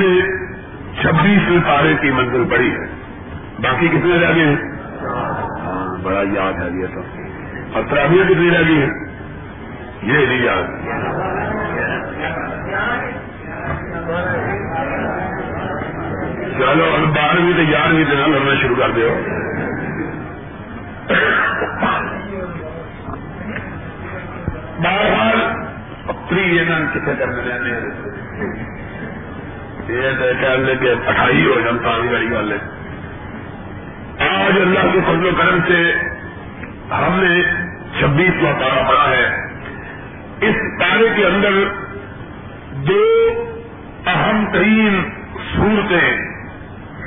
نے چھبیس تارے کی منزل پڑی ہے۔ باقی کتنے رہ گئے ہیں؟ بڑا یاد ہے یہ تو۔ اور تراویہ کتنی رہ گئی ہے یہ نہیں یاد۔ چلو ہم بارہویں تو گیارہویں دن لڑنا شروع کر دو بہرحال پری یہ کتنے کرنے رہنے یہ اٹھائی ہو جان تاری والی ہے آج اللہ کے فضل و کرم سے ہم نے چھبیس تارا پڑا ہے۔ اس تارے کے اندر دو اہم ترین صورتیں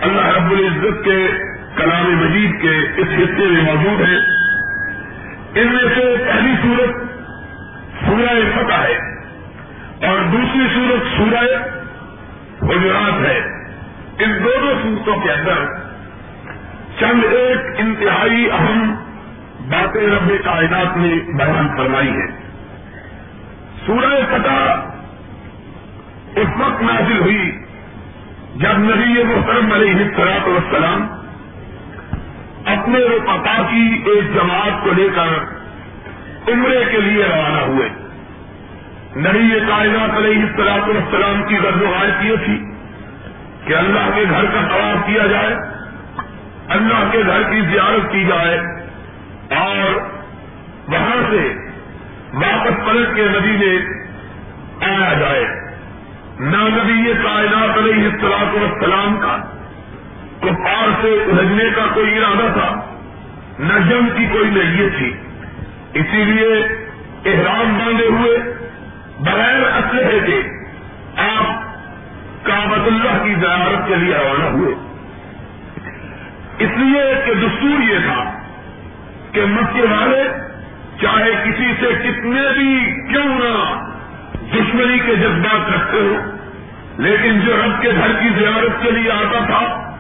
اللہ رب العزت کے کلام مجید کے اس حصے میں موجود ہیں۔ ان میں سے پہلی صورت سورہ فتح ہے اور دوسری صورت سورہ حجرات ہے۔ ان دونوں صورتوں کے اندر چند ایک انتہائی اہم باتیں رب کائنات نے بیان فرمائی ہے سورہ فتح اس وقت نازل ہوئی جب نبی محترم علیہ السلاط والسلام اپنے رفقا کی ایک جماعت کو لے کر عمرے کے لیے روانہ ہوئے۔ نبی کائنات علیہ السلاط والسلام کی غرض یہ تھی کہ اللہ کے گھر کا طواف کیا جائے، اللہ کے گھر کی زیارت کی جائے اور وہاں سے واپس پلٹ کے نبی میں آیا جائے۔ نہ نبی یہ کائنات علیہ السلاط والسلام کا کپار سے الجھنے کا کوئی ارادہ تھا، نہ جنگ کی کوئی نیت تھی۔ اسی لیے احرام باندھے ہوئے بغیر اسلحے کے آپ کابت اللہ کی زیارت کے لیے روانہ ہوئے۔ اس لیے کہ دستور یہ تھا کہ مکے والے چاہے کسی سے کتنے بھی کیوں نہ دشمنی کے جذبات رکھتے ہو لیکن جو رب کے گھر کی زیارت کے لیے آتا تھا،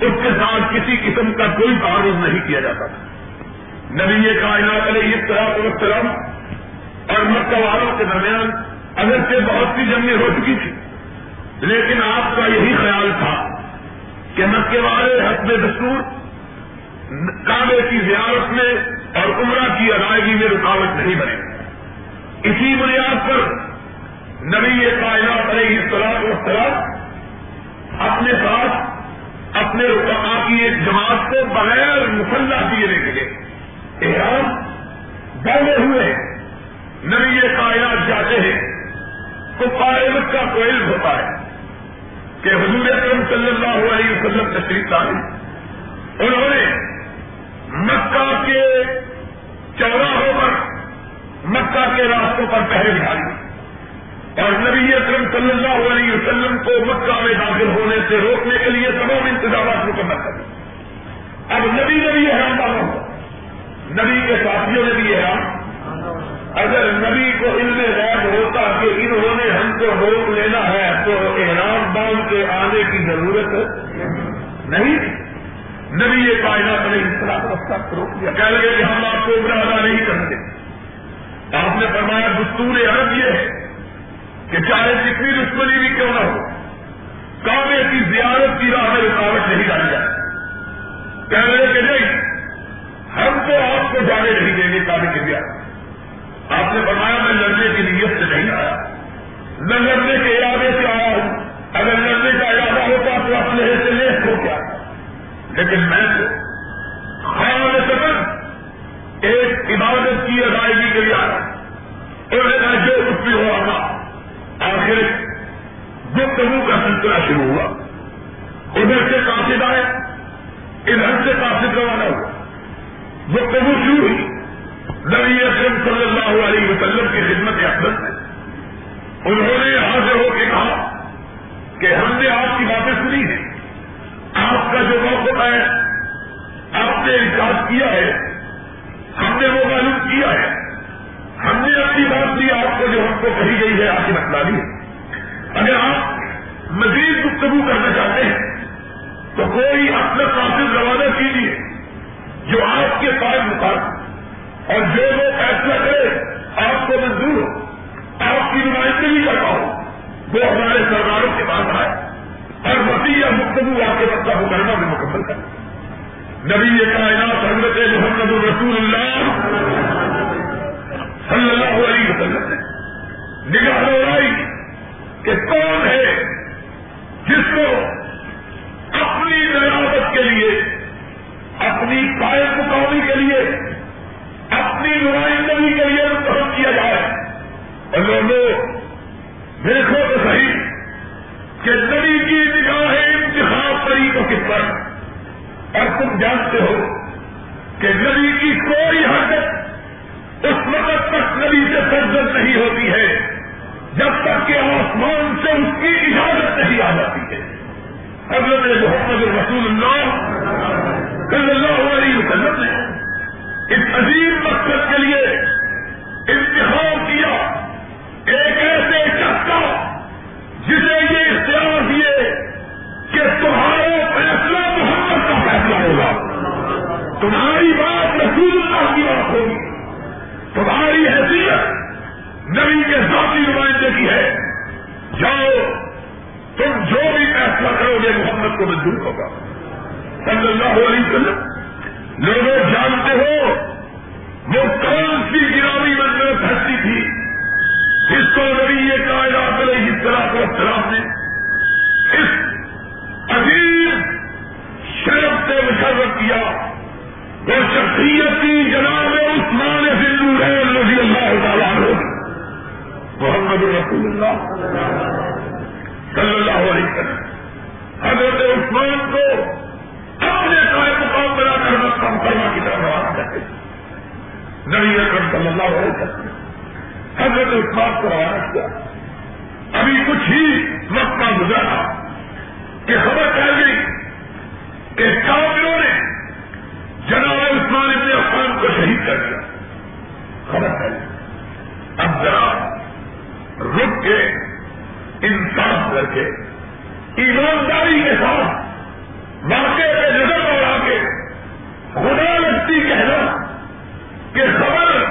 اس کے ساتھ کسی قسم کا کوئی تعارف نہیں کیا جاتا تھا۔ نبی یہ کائنات علیہ طرح السلام اور مکہ والوں کے درمیان اگر سے بہت سی جنگیں ہو چکی تھی لیکن آپ کا یہی خیال تھا کہ مکے والے حسب دستور کعبے کی زیارت میں اور عمرہ کی ادائیگی میں رکاوٹ نہیں بنے۔ اسی بنیاد پر نبی کائنات علیہ السلام والسلام اپنے ساتھ اپنے رقبا کی ایک جماعت کو بغیر مسلح دیے لے کے احرام بیٹھے ہوئے۔ نبی کائنات جاتے ہیں تو پائلٹ کا کوئی ہوتا ہے کہ حضور اکرم صلی اللہ علیہ وسلم تشریف لائی انہوں نے مکہ کے چوراہوں پر، مکہ کے راستوں پر پہرے ڈالی اور نبی اکرم صلی اللہ علیہ وسلم کو مکہ میں داخل ہونے سے روکنے کے لیے تمام انتظامات مکمل کر اب نبی نے بھی حیران ڈالا ہوا نبی کے ساتھیوں نے بھی حیران۔ اگر نبی کو علم غیب ہوتا کہ انہوں نے ہم کو روک لینا ہے تو احرام باندھ کے آنے کی ضرورت نہیں۔ نبی یہ کائنات نہیں اس طرح روک دیا کہہ لگے کہ ہم آپ کو عمرہ ادا نہیں کرتے۔ آپ نے فرمایا، دستور عرب یہ ہے کہ چاہے جتنی دشمنی بھی کیوں نہ ہو، کعبے کی زیارت کی راہ میں رکاوٹ نہیں ڈالی جائے کہہ لگے کہ نہیں، ہم تو آپ کو جانے نہیں دیں گے کعبے کی زیارت۔ آپ نے فرمایا میں لڑنے کی نیت سے نہیں آیا۔ میں لڑنے کے ارادے سے آیا ہوں۔ اگر لڑنے کا ارادہ ہوتا تو اپنے سے لیس ہو گیا۔ لیکن میں تو خیال سفر ایک عبادت کی ادائیگی کے لیے آیا۔ اور کہا جو کچھ بھی ہوا تھا، آخر گفتگو کا سلسلہ شروع ہوا۔ ادھر سے قاصد آئے، ادھر سے قاصد روانہ ہوا۔ گفتگو شروع ہوئی۔ نبی اکرم صلی اللہ علیہ وسلم کی خدمت افضل ہے۔ انہوں نے حاضر ہو کے کہا کہ ہم نے آپ کی باتیں سنی ہیں۔ آپ کا جو موقع ہے، آپ نے انکار کیا ہے۔ ہم نے وہ معلوم کیا ہے۔ ہم نے اپنی بات دی آپ کو جو ہم کو کہی گئی ہے، آپ کی بتلا دی اگر آپ مزید گفتگو کرنا چاہتے ہیں، تو کوئی اپنا قاصد روانہ کیجیے جو آپ کے پاس مقابل اور جو وہ فیصلہ کرے، آپ کو منظور ہو۔ آپ کی نمائندگی کرتا ہو وہ ہمارے سرکاروں کے پاس آئے۔ خاصی گفتگو آپ کے مطلب مکرمہ میں مکمل کر نبی کائنات حضرت محمد الرسول اللہ صلی اللہ علیہ وسلم نے نگاہ لڑائی کہ کون ہے جس کو اپنی ریاست کے لیے، اپنی قائم مقامی کے لیے اپنی نمائندگی کے لیے منتخب کیا جائے۔ اور لوگوں دیکھو تو صحیح کہ نبی کی نگاہ انتخاب طریقوں کس پر اور تم جانتے ہو کہ نبی کی کوئی حرکت اس وقت تک نبی سے سرزد نہیں ہوتی ہے، جب تک کہ آسمان سے اس کی اجازت نہیں آ جاتی ہے۔ حضرت محمد رسول اللہ صلی اللہ علیہ وسلم نے اس عظیم مقصد کے لیے انتخاب کیا، ایک ایسے شخص کا جسے یہ اختیار دیے کہ تمہارا فیصلہ محمد کا فیصلہ ہوگا۔ تمہاری بات رسول اللہ کی بات ہوگی۔ تمہاری حیثیت نبی کے ذاتی نمائندے کی ہے۔ جاؤ، تم جو بھی فیصلہ کرو گے، محمد کو منظور ہوگا۔ صلی اللہ علیہ وسلم لوگوں جانتے ہو، وہ کون سی گرامی منظر ہستی تھی جس کو نبی یہ کائنات علیہ السلام والسلام نے اس عظیم شرف سے مشرف کیا وہ شخصیت کی جناب عثمان ہندو ہے رضی اللہ تعالیٰ محمد رسول اللہ صلی اللہ علیہ وسلم۔ حضرت عثمان کو اپنے قائم مقام بنا کر مقام کرنا کی طرف روانہ کرتے نبی اکرم صلی اللہ علیہ وسلم حضرت عثمان کو روانہ کیا؟ ابھی کچھ ہی وقت کا گزرا کہ خبر پھیل گئی کہ کافروں نے جناب عثمان ابن عفان کو شہید کر دیا۔ خبر پھیل گئی۔ اب ذرا رک کے انصاف کر کے ایمانداری کے ساتھ واقع پہ نظر دوڑا کے خدا لگتی کہنا کہ خبر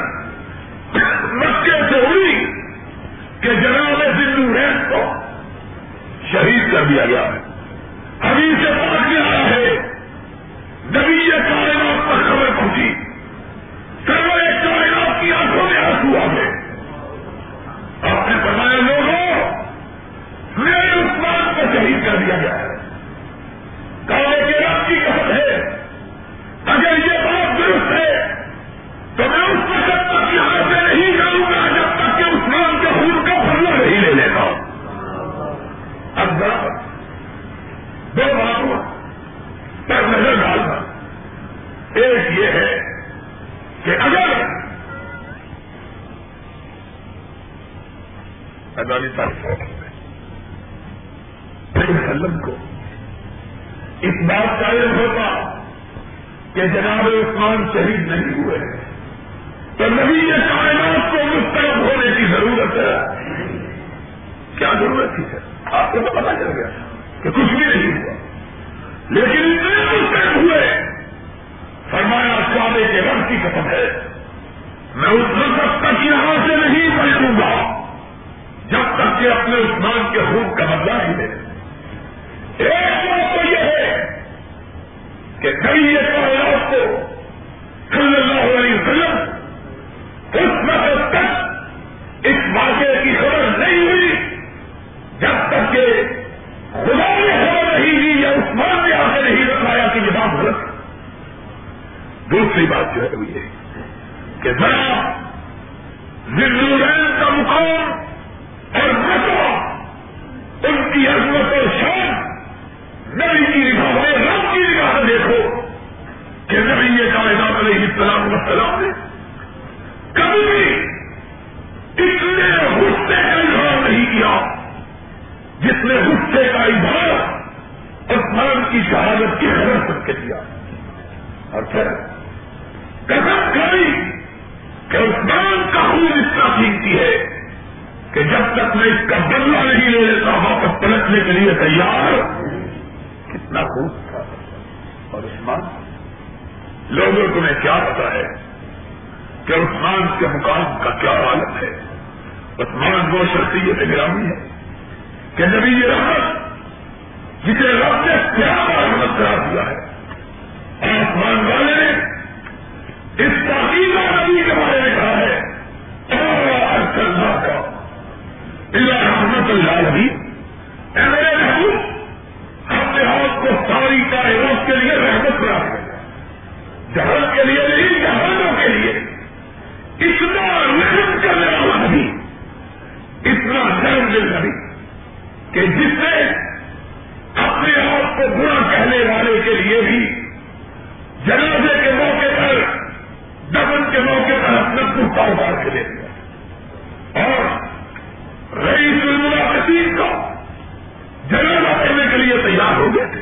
مکے سے ہوئی کہ جناب سندو ریس کو شہید کر دیا گیا۔ قسم کھائی کہ عثمان کا خون اتنا قیمتی ہے کہ جب تک میں اس کا بدلہ نہیں لے لیتا واپس پلٹنے کے لیے تیار کتنا خوب تھا۔ اور عثمان؟ لوگوں تمہیں کیا پتا ہے کہ عثمان کے مقام کا کیا حالت ہے۔ عثمان وہ شخصیت گرامی ہے کہ نبی رحمت، جسے رب نے پیار رحمت کرا دیا ہے۔ آسمان والے نے اس تحقیق نبی کے بارے میں کہا ہے۔ اللہ کا رحمت اللہ بھی میرے محبوب ہم نے آپ کو ساری کائنات کے لیے رحمت کرا دیا جہاں کے لیے نہیں جہانوں کے لیے۔ اتنا رحم کرنے والا نبی، اتنا نرم دل نبی کہ جس سے اپنے آپ کو برا کہنے والے کے لیے بھی جنازے اپنا کرتا اتار کے دے دیا اور رئیس المنافقین کو جنازہ دینے کے لیے تیار ہو گئے تھے۔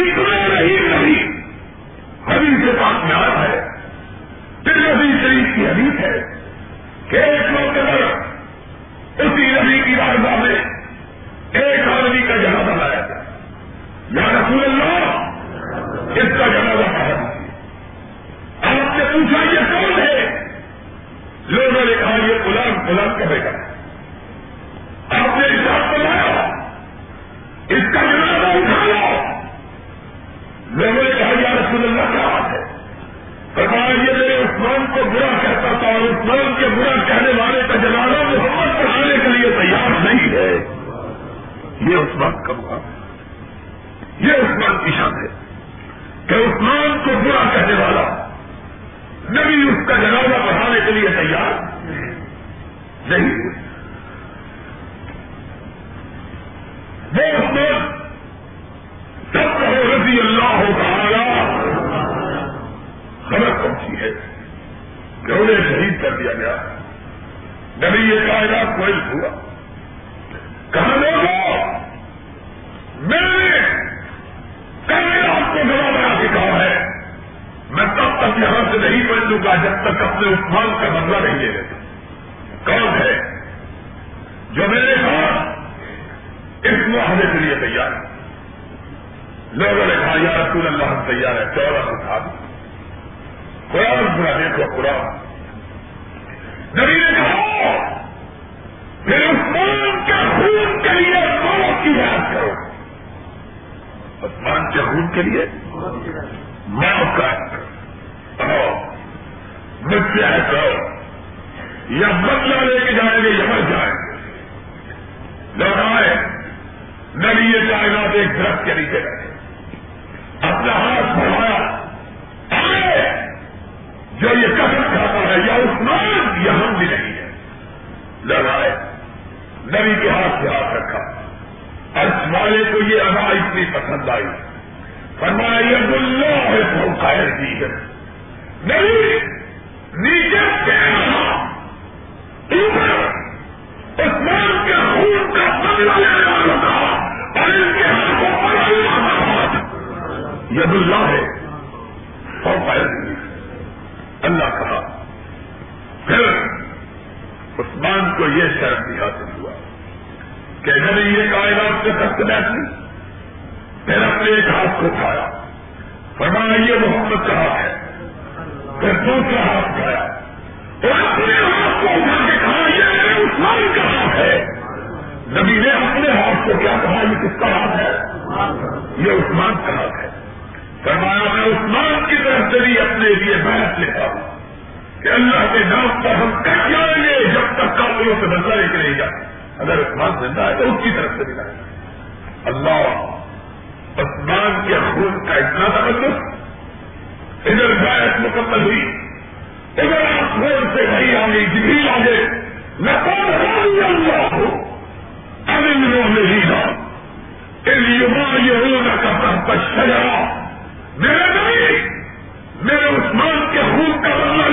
اتنا نہیں نہیں۔ حدیث کے پاس میں آیا ہے پھر نبی شریف کی حدیث ہے کہ ایک یہ عثمان کا مقام یہ عثمان کی شان ہے کہ عثمان کو برا کہنے والا نبی اس کا جنازہ بڑھانے کے لیے تیار نہیں وہ عثمان سب کہو، رضی اللہ ہو تعالی خبر پہنچی ہے کہ انہیں شہید کر دیا گیا۔ نبی یہ کائنات کوئی ہوا۔ کہاں لوگوں میں نے کل آپ کو گواہ بنا کے کہا ہے میں تب تک یہاں سے نہیں پہنچوں گا جب عثمان کا بدلہ نہیں لے لیتے۔ کون ہے؟ جو میرے ساتھ اس معاہدے کے لیے تیار ہے۔ لوگوں نے کہا، یا رسول اللہ، ہم تیار ہے چودہ اٹھا دی قرآن پورا دیکھو قرآن۔ نبی نے کہا، پھر عثمان کے خون کے لیے موت کی بات کرو۔ عثمان کے خون کے لیے موت کا کرو۔ ہاں۔ مجھ سے ایسا یا بدلا لے کے جائیں گے یا مر جائیں گے۔ لوگ آئے، نبی یہ کائنات ایک درخت کے نیچے رہے اپنا ہاتھ بڑھایا، آئے، جو یہ کثر کھاتا ہے، یا عثمان، یا ہم بھی نہیں ہے لوگ آئے، نبی کے ہاتھ سے ہاتھ رکھا۔ ارس والے کو یہ ادا اتنی پسند آئی۔ فرمایا، یہ اللہ ہے، تو خیر دی ہے۔ نہیں نیچے کے خون کا بدلا لینے اور ان کے ہاتھوں پر اللہ ید اللہ ہے۔ اور اللہ کہا، پھر عثمان کو یہ شرط بھی حاصل ہوا کہ جب یہ کائنات سے سخت بیٹھی پھر اپنے ایک ہاتھ کو اٹھایا۔ فرمایا، یہ محمد کا ہاتھ ہے؟ پھر دوسرا ہاتھ اٹھایا اور اپنے ہاتھ کو اٹھا کے کہا، یہ میرے عثمان کا ہاتھ ہے. نبی نے اپنے ہاتھ کو کیا کہا، یہ کس کا ہاتھ ہے؟ یہ عثمان کا ہاتھ ہے۔ فرمایا، میں عثمان کی طرف سے بھی اپنے لیے بحث لیتا ہوں کہ اللہ کے نام پر ہم کٹ جائیں گے جب تک کافروں سے بدلا لے کے نہیں جاتے اگر عثمان زندہ ہے تو اس کی طرف سے بھی لائے اللہ، عثمان کے خون کا اتنا تبدل ادھر بحث مکمل ہوئی۔ ادھر آسمان سے وہی آ گئی جبریل آ گئے میں کون اللہ ہوں؟ امن نہیں تھا یہ کا شجرا میرے نہیں میرے عثمان کے خون کا بدلا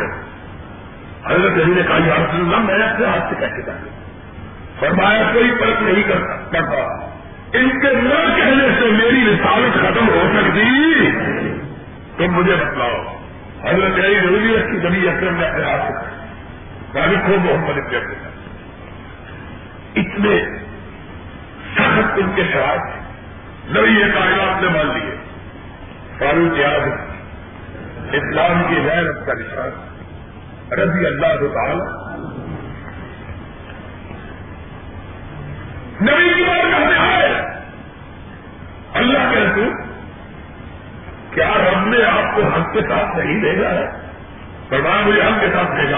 عبداللہ حضرت علی نے کہا، یا رسول اللہ، میں اپنے ہاتھ سے کیسے کر فرمایا، کوئی فرق نہیں کر سکتا ان کے نہ کہنے سے میری رسالت ختم ہو سکتی۔ تم مجھے بتلاؤ، حضرت علی ضروری ہے کہ نبی اکرم نے اپنے ہاتھ سے تاریخ ہو محمد ابن عبد اتنے سخت ان کے شرائط نبی یہ کائنات نے مان لیے۔ فاروق یاد اسلام کی غیرت کا نشان۔ رضی اللہ تعالی نبی کی بات کرتے آئے اللہ کے رسول، کیا رب نے آپ کو ہم کے ساتھ نہیں بھیجا ہے؟ فرمایا، مجھے ہم کے ساتھ بھیجا۔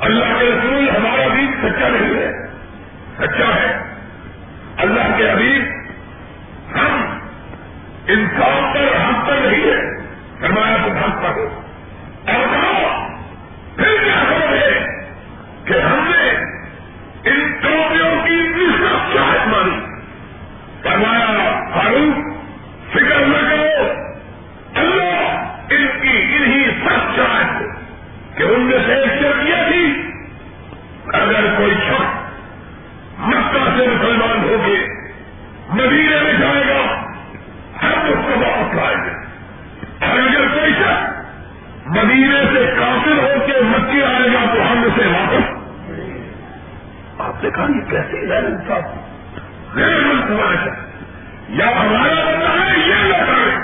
اللہ کے رسول ہمارا دین سچا نہیں ہے۔ سچا ہے۔ اللہ کے حبیب، ہم انسان پر ہم پر نہیں ہے فرمایا تو ہم پر ہو۔ اور کہا پھر کیا کرو کہ ہم نے ان ٹوپیوں کی اتنی سب شاید مانی فرمایا، فاروق، فکر نہ کرو، اللہ ان کی انہی سب شاید کہ ان میں سے ایک شرط تھی، اگر کوئی شخص مکہ سے مسلمان ہو کے مدینے میں جائے گا ہم اس کو واپس لائیں گے اور اگر کوئی شخص مدینے سے کافر ہو کے مکی آئے گا تو ہم اسے واپس آپ نے کہا یہ کیسے غیر انصاف غیر منصوبہ یا ہمارا بندہ ہے، یہ لوگ ہے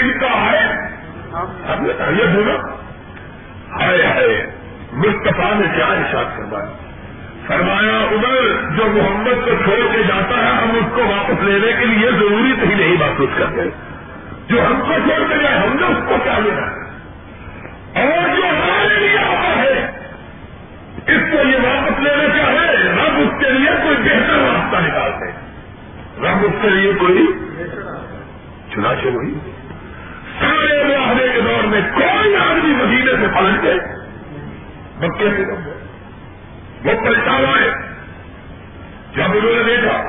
ان کا ہے۔ ہم نے کہا یہ بولا۔ ہائے ہائے، مصطفیٰ نے کیا ارشاد فرمایا؟ فرمایا، ادھر جو محمد کو چھوڑ کے جاتا ہے، ہم اس کو واپس لینے کے لیے ضروری تو ہی نہیں محسوس کرتے۔ جو ہم کو چھوڑ کے جائے ہم نے اس کو کیا لینا ہے اور جو ہمارے لیے آتا ہے، اس کو یہ واپس لینے کا ہے رب اس کے لیے کوئی بہتر راستہ نکالتے رب اس کے لیے کوئی چنا وہی سارے معاہدے کے دور میں کوئی آدمی مدینے سے پلٹ گئے۔ بچے سے وہ پلٹاوا ہے۔ جب انہوں نے دیکھا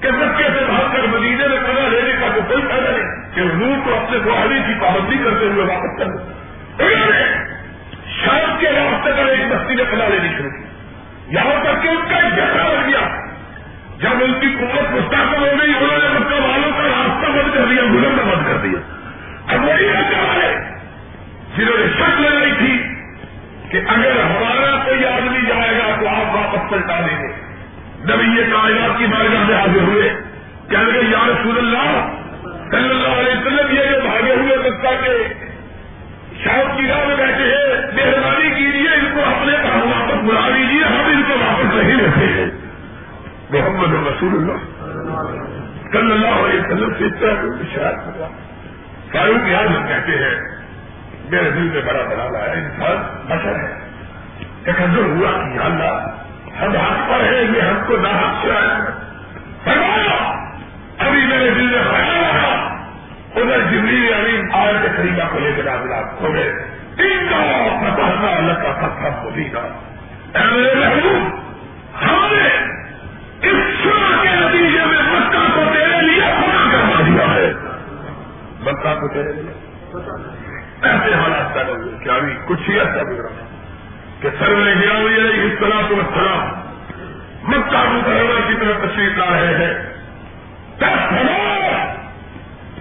کہ مکے سے بھاگ کر مدینے میں قضا لینے کا تو کوئی فائدہ نہیں، کہ روح کو اپنے گواہی کی پابندی کرتے ہوئے واپس کر انہوں نے شام کے راستے پر ایک بستی نے قضا لینی شروع کی۔ یہاں تک کہ ان کا ایک جھگڑا بن گیا۔ جب ان کی قوت مستقبل ہو گئی، انہوں نے مکہ والوں کا راستہ بند کر دیا گزرنا بند کر دیا۔ اب وہی ہے جنہوں نے شک لگائی تھی کہ اگر ہمارا کوئی آدمی جائے گا تو آپ واپس پلٹا دیں گے۔ نبی یہ کائنات کی بارگاہ میں حاضر ہوئے۔ کہہ لگے یا رسول اللہ، صلی اللہ علیہ وسلم، یہ جو بھاگے ہوئے مکہ کے شاید کی راہ میں بیٹھے ہیں، مہربانی کیجیے ان کو اپنے کہاں واپس بلا لیجیے ہم ان کو واپس نہیں رکھتے ہیں۔ محمد رسول اللہ صلی اللہ علیہ وسلم سے اتنا شاید ہوگا فاروق یاد ہم کہتے ہیں، میرے دل میں بڑا بنا لایا انسان بشر ہے۔ تکندر ہوا کہ اللہ، ہم حق پر ہیں، یہ ہم کو نہ حق سے فرمایا، ابھی میرے دل میں خیال آیا۔ ادھر جبری یعنی امین آئے کے قریبہ کو لے کے نازلہ ہو گئے۔ ان کا پتہ اللہ کا پتھر ہوگی گا۔ ہمارے اس سنا کے نتیجے میں مکہ کو تیرے لیے پورا کروا دیا ہے۔ مکہ کو تیرے لیے؟ ایسے حالات پیدا ہوئے کہ ابھی کچھ ہی ایسا گزرا کہ سر نے گیا ہوئی ہے اس طرح تو سلام مکہ مکرمہ کی طرف تشریف لا رہے ہیں۔ مارنے کرنے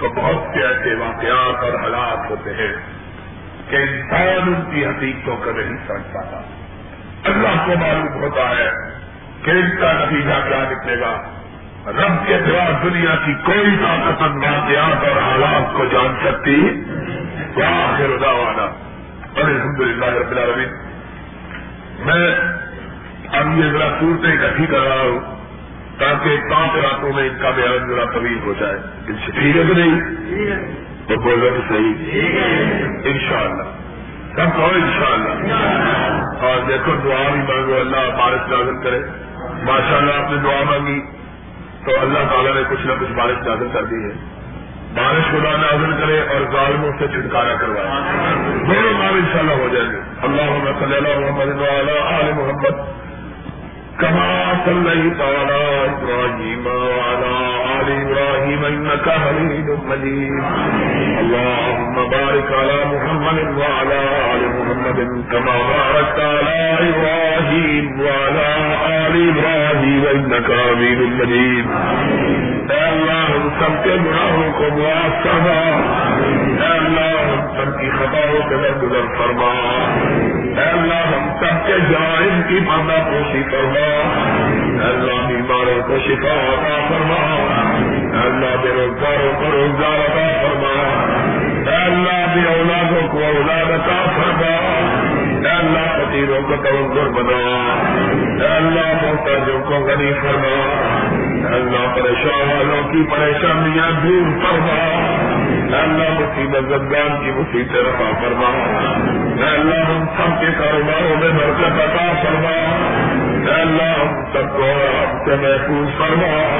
تو بہت سے ایسے واقعات اور حالات ہوتے ہیں کہ انسان ان کی حقیقتوں کا نہیں سمجھ پاتا۔ اللہ کو معلوم ہوتا ہے کہ ان کا نتیجہ کیا نکلے گا۔ رب کے سوا دنیا کی کوئی طاقت واقعات اور حالات کو جان سکتی کیا پھر والا اور الحمد للہ رب العالمین، میں اب یہ ذرا صورتیں اکٹھی کر رہا ہوں۔ تاکہ پانچ راتوں میں ان کا بیان ذرا طویل ہو جائے۔ ان سے ٹھیک ہے کہ نہیں۔ تو بولو تو صحیح ان شاء اللہ سب کہو ان شاء اللہ اور دیکھو، دعا بھی مانگو۔ اللہ بارش نازل کرے۔ ماشاء اللہ آپ نے دعا مانگی۔ تو اللہ تعالیٰ نے کچھ نہ کچھ بارش نازل کر دی ہے۔ بارش خدا نازل کرے اور ظالموں سے چھٹکارا کروائے۔ دونوں کام ان شاء اللہ ہو جائیں گے۔ اللہ صلی اللہ محمد عال محمد۔ كما صليت على إبراهيم وعلى آل إبراهيم إنك حميد مجيد. اللهم بارك على محمد وعلى آل محمد كما باركت على إبراهيم وعلى آل إبراهيم إنك حميد مجيد. اے اللہ ہم سب کے گناہوں کو معاف فرما اے اللہ ہم سب کی خطاؤں کے درگزر فرما. اے اللہ ہم سب کے جائز کی پردہ پوشی فرما. اے اللہ بیماروں کو شفا عطا فرما. اے اللہ بے روزگاروں کو روزگار عطا فرما. اے اللہ بے اولادوں کو اولاد عطا فرما. اے اللہ فقیروں کو توجر بنا. اے اللہ محتاجوں کو غنی فرما. اللہ پریشان والوں کی پریشانیاں دور فرما۔ اللہ مصیبت زدگان کی مصیبت رفا فرما۔ اللہ ہم سب کے کاروباروں میں برکت عطا فرما۔ اللہ سب کو آپ سے محفوظ فرما۔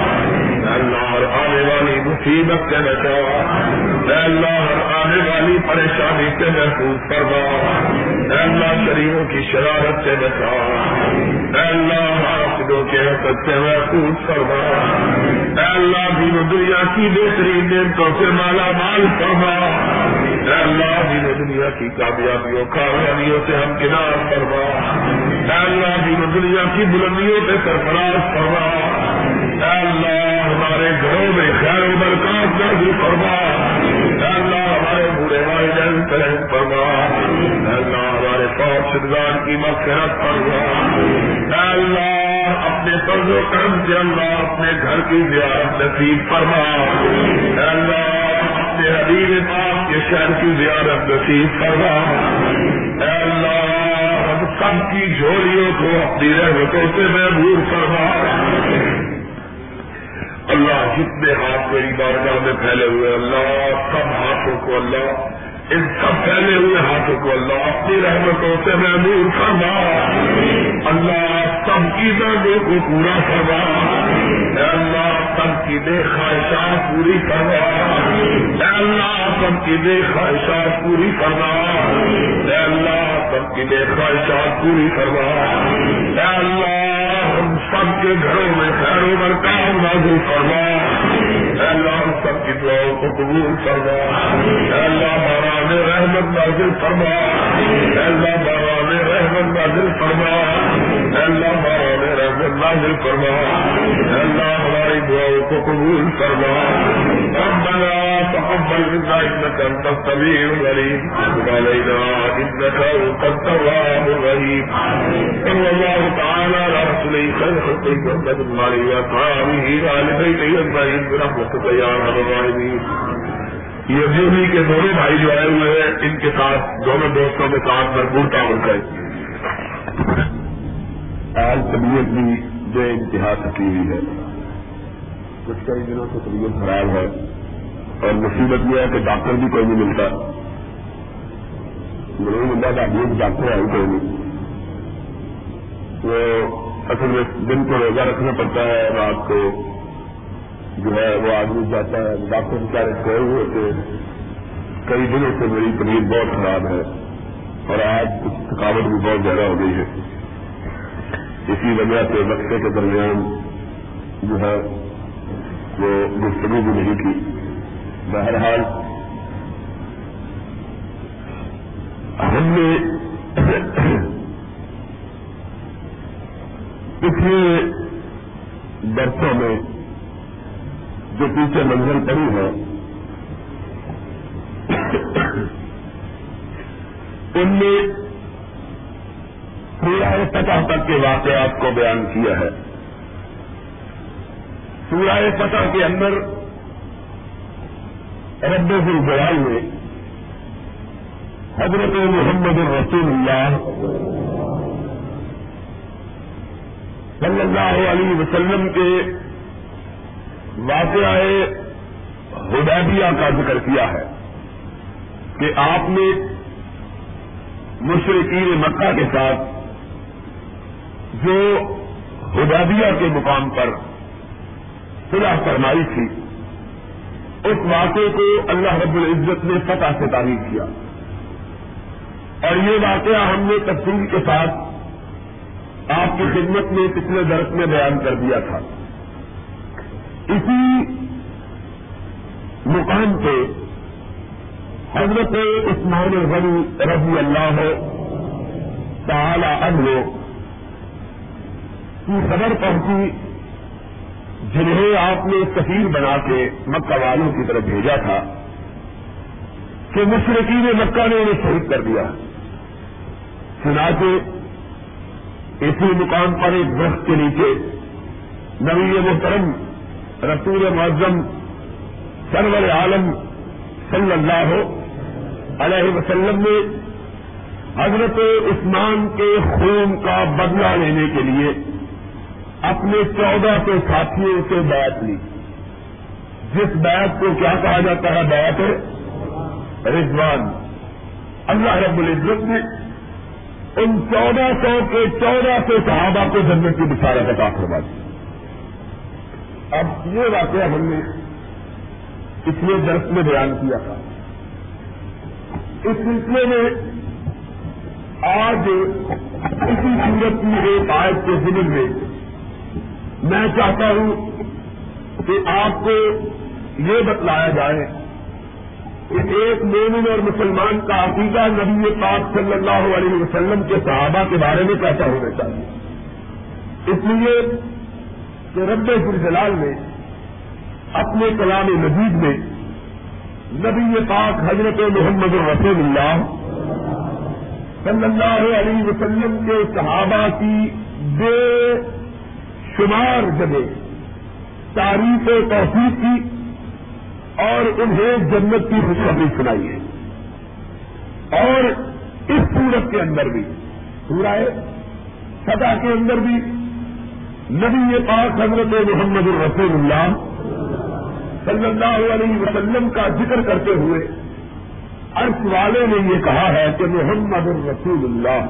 اللہ اور آنے والی مصیبت سے بچا۔ اللہ اور آنے والی پریشانی سے محفوظ فرما۔ اللہ شریفوں کی شرارت سے بچا۔ اللہ حاصلوں کے حسد سے محفوظ فرما۔ اللہ دین دنیا کی بہترین نعمتوں سے مالا مال فرما۔ اللہ دین دنیا کی کامیابیوں کامیابیوں سے ہم کنار فرما۔ اللہ دین دنیا کی بلندیوں پہ سرفراز فرما۔ اللہ، ہمارے گھروں میں خیر و برکات نازل فرما۔ اللہ، ہمارے بوڑھے والدین کرم فرما۔ اللہ، ہمارے پاس شدگان کی مغفرت فرما۔ اللہ، اپنے فرض و کرم سے اللہ اپنے گھر کی زیارت نصیب فرما۔ اللہ، اپنے حبیب پاک کے شہر کی زیارت نصیب فرما۔ اللہ ہم کی جھولیوں کو اپنی رحمتوں سے محبور فرما۔ اللہ جتنے ہاتھ میری بارگاہ میں پھیلے ہوئے، اللہ سب ہاتھوں کو اللہ، ان سب پھیلے ہوئے ہاتھوں کو اللہ اپنی رحمتوں سے محبور فرما۔ اللہ سب کی دردوں کو پورا کروا اللہ سب کی بے خواہشات پوری کروا اللہ سب کی بے خواہشات پوری فرما۔ اللہ سب کی بے خواہشات پوری کروا اللہ، ہم سب کے گھروں میں خیر و برکام نازل فرما۔ اے اللہ ہم سب کی دعاؤں کو قبول فرما اے اللہ باران رحمت نازل فرما اے اللہ باران رحمت نازل فرما اے اللہ ہمارے رحمت نازل فرما اے اللہ ہماری دعاؤں کو قبول فرما ربنا تقبل منا انك انت السميع العليم وتب علينا انك انت التواب الرحيم صلى الله تعالى على رسوله خير خلقه محمد وعلى اصحابه وعلى بيته اجمعين برحمتك يا ارحم یہ بھی کے دونوں بھائی جو آئے ہوئے ہیں، ان کے ساتھ دونوں دوستوں کے ساتھ بھرپور تعاون کرے آج طبیعت بھی بے انتہا تھکی ہوئی ہے۔ کچھ کئی دنوں سے طبیعت خراب ہے۔ اور مصیبت یہ ہے کہ ڈاکٹر بھی کوئی نہیں ملتا۔ نہیں ملتا کہ ڈاکٹر آئی کوئی نہیں وہ اصل میں دن کو روزہ رکھنا پڑتا ہے، رات کو جو ہے وہ آدمی جاتا ہے ڈاکٹر بیچارے گئے ہوئے تھے کئی دنوں سے میری طبیعت بہت خراب ہے اور آج کچھ تھکاوٹ بھی بہت زیادہ ہو گئی ہے۔ اسی وجہ سے وقفے کے درمیان جو ہے وہ گفتگو بھی نہیں کی۔ بہرحال ہم نے پچھلے برسوں میں جو پیچھے منزل پڑی ہے ان میں سورہ فتح تک کے واقعات کو بیان کیا ہے۔ سورہ فتح کے اندر رب البیال نے حضرت محمد الرسول اللہ صلی اللہ علیہ وسلم کے واقعہ ہدیبیہ کا ذکر کیا ہے کہ آپ نے مشرقین مکہ کے ساتھ جو ہدیبیہ کے مقام پر صلاح فرمائی تھی، اس واقعے کو اللہ رب العزت نے فتح سے تعریف کیا۔ اور یہ واقعہ ہم نے تفصیل کے ساتھ آپ کی خدمت میں پچھلے درخت میں بیان کر دیا تھا۔ اسی مقام پہ حضرت عثمان غنی رضی اللہ تعالی عنہ کی خبر پہنچی جنہیں آپ نے کثیر بنا کے مکہ والوں کی طرف بھیجا تھا کہ مشرقین مکہ نے انہیں شہید کر دیا۔ سنا کے اسی مقام پر ایک درخت کے نیچے نبی محترم رسول معظم سرور عالم صلی اللہ علیہ وسلم نے حضرت عثمان کے خون کا بدلہ لینے کے لیے اپنے چودہ سو ساتھیوں سے بیعت لی۔ جس بیعت کو کیا کہا جاتا ہے؟ بیعت رضوان۔ اللہ رب العزت نے ان چودہ سو کے چودہ سو صحابہ کو جنت کی بشارت عطا کروا دی اب یہ واقعہ ہم نے پچھلے درخت میں بیان کیا تھا۔ اس سلسلے میں آج اسی سورت کی ایک آیت کے ضمن میں میں چاہتا ہوں کہ آپ کو یہ بتلایا جائے کہ ایک مومن اور مسلمان کا عقیدہ نبی پاک صلی اللہ علیہ وسلم کے صحابہ کے بارے میں کیسا ہونا چاہیے۔ اس لیے کہ رب جلال نے اپنے کلام مجید میں، نبی پاک حضرت محمد رسول اللہ صلی اللہ علیہ وسلم کے صحابہ کی بے شمار جگہ تعریف و توفیق کی اور انہیں جنت کی خوشخبری سنائی ہے۔ اور اس سورت کے اندر بھی، سورہ سطح کے اندر بھی نبی پاک حضرت محمد الرسول اللہ صلی اللہ علیہ وسلم کا ذکر کرتے ہوئے عرش والے نے یہ کہا ہے کہ محمد الرسول اللہ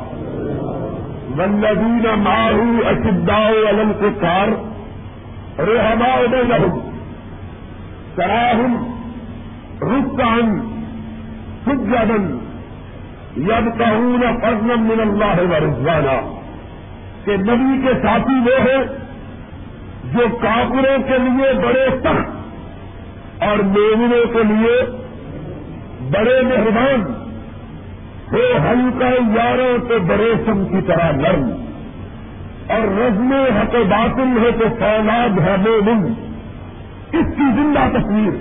ولدین ماہو اشدا علم کے کار رحما لہم سراہم رسان سجن یب کہون من اللہ و رضوانہ کہ نبی کے ساتھی وہ ہیں جو کافروں کے لیے بڑے سخت اور مومنوں کے لیے بڑے مہربان تو ہلکا یاروں تو بریسم کی طرح نرم اور رزم حق باطل ہے تو فولاد ہے مومن۔ اس کی زندہ تصویر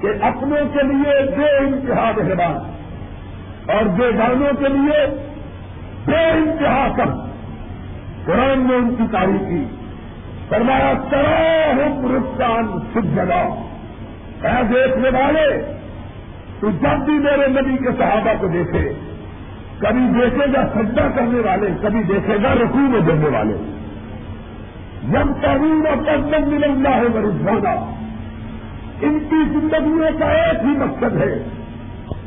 کہ اپنوں کے لیے بے انتہا مہربان اور بے گانوں کے لیے بے انتہا کم قرآن نے ان کی تاریخ کی۔ فرمایا کرا ہوں رفتان سکھ جگہ اے دیکھنے والے، تو جب بھی میرے نبی کے صحابہ کو دیکھے، کبھی دیکھے گا سجدہ کرنے والے، کبھی دیکھے گا رسو میں دینے والے۔ جب تعلیم اور تجمن مل اللہ ہے رجحانہ ان کی زندگیوں کا ایک ہی مقصد ہے۔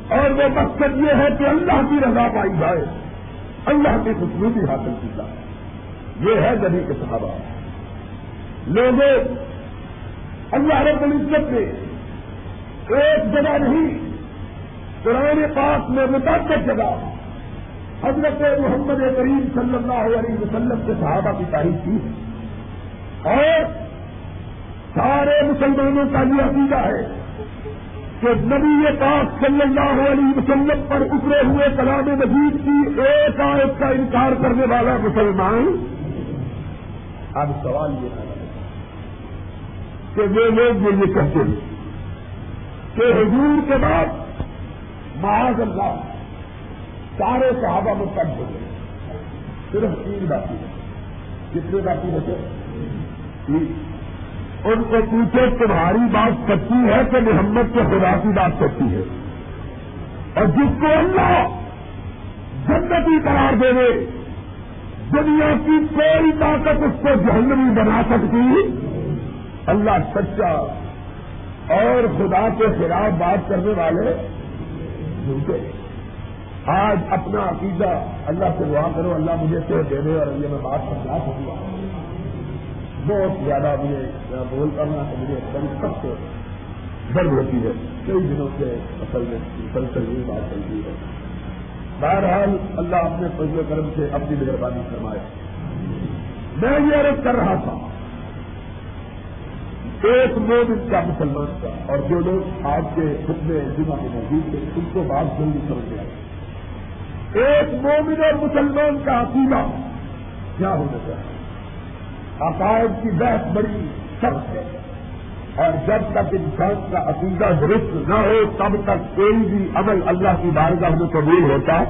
اور وہ مقصد یہ ہے کہ اللہ کی رضا پائی جائے۔ اللہ کی خوشبو حاصل کی جائے۔ یہ ہے نبی کے صحابہ۔ لوگوں، اللہ رب العزت نے ایک جگہ نہیں پرانے پاس میں متعدد جگہ حضرت محمد کریم صلی اللہ علیہ وسلم کے صحابہ کی تاریخ کی اور سارے مسلمانوں کا یہ عقیدہ ہے کہ نبی پاک صلی اللہ علیہ وسلم پر اترے ہوئے کلام مجید کی ایک آیت کا انکار کرنے والا مسلمان اب سوال یہ ہے کہ وہ لوگ یہ کہتے ہیں کہ حضور کے بعد معاذ اللہ سارے صحابہ میں کم ہو گئے۔ صرف تین باقی ہے کتنے باقی بچے ان کو پوچھے تمہاری بات سچی ہے کہ محمد کے خدا کی بات سچی ہے؟ اور جس کو اللہ جنتی قرار دے دے دنیا کی کوئی طاقت اس کو جہنمی بنا سکتی؟ اللہ سچا اور خدا کے خلاف بات کرنے والے جھوٹے آج اپنا عقیدہ اللہ سے دعا کرو، اللہ مجھے سے دے دے اور یہ میں بات سمجھا سکوں۔ بہت زیادہ مجھے بول کرنا تو مجھے بڑی سخت درد ہوتی ہے۔ کئی دنوں سے اصل میں مسلسل یہ بات چلتی ہے۔ بہرحال اللہ اپنے فضل کرم سے اپنی مہربانی فرمائے۔ میں یہ عرض کر رہا تھا، ایک مومن کا مسلمان کا اور جو لوگ آج کے خطبے جمعہ میں موجود تھے، ان کو بات جلدی سمجھ آئے ایک مومن اور مسلمان کا عقیدہ کیا ہونا چاہیے عقائد کی بحث بڑی سخت ہے۔ اور جب تک انسان کا عقیدہ درست نہ ہو، تب تک کوئی بھی عمل اللہ کی بارگاہ میں قبول ہوتا،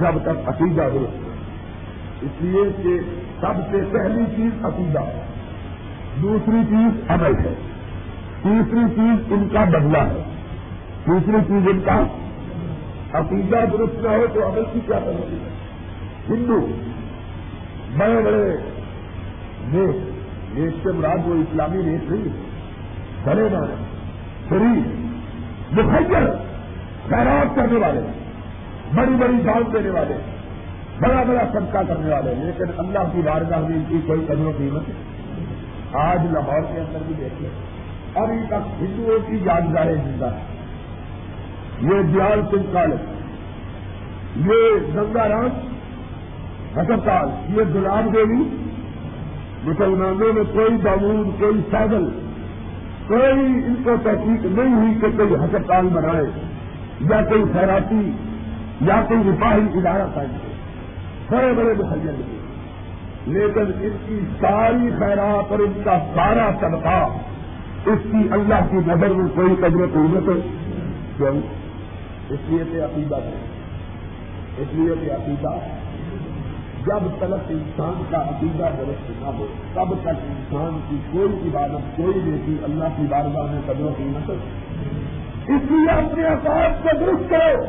جب تک عقیدہ درست اس لیے کہ سب سے پہلی چیز عقیدہ ہے، دوسری چیز عمل ہے، تیسری چیز ان کا بدلہ ہے۔ تیسری چیز ان کا عقیدہ درست نہ ہو تو عمل کی کیا کرتی ہے؟ ہندو، بڑے بڑے نیک نیک سے مراد وہ اسلامی نیک نہیں بڑے بڑے شریف مخیر، خیرات کرنے والے، بڑی بڑی جان دینے والے، بڑا بڑا صدقہ کرنے والے، لیکن اللہ کی بارگاہ میں ان کی کوئی قدر و قیمت ہے آج لاہور کے اندر بھی دیکھیں ابھی تک ہندوؤں کی یادگاریں زندہ ہے۔ یہ دیال سنگھ کالج یہ گنگا رام ہسپتال یہ گلاب دیوی مسلمانوں میں کوئی بامون کوئی سادل کوئی ان کو تحقیق نہیں ہوئی کہ کوئی ہسپتال بنائے، یا کوئی خیراتی، یا کوئی رفاہی ادارہ قائم بڑے بڑے محلے لیکن ان کی ساری خیرات اور ان کا سارا طبقہ اس کی اللہ کی نظر میں کوئی قدر قیمت کیوں؟ اس لیے کہ عقیدہ ہے۔ اس لیے کہ عقیدہ ہے جب تک انسان کا عقیدہ درست نہ ہو، تب تک انسان کی کوئی عبادت، کوئی نیتی اللہ کی بارگاہ میں قدروں کی نہ اس لیے اپنے اقاعد کو درست کرو۔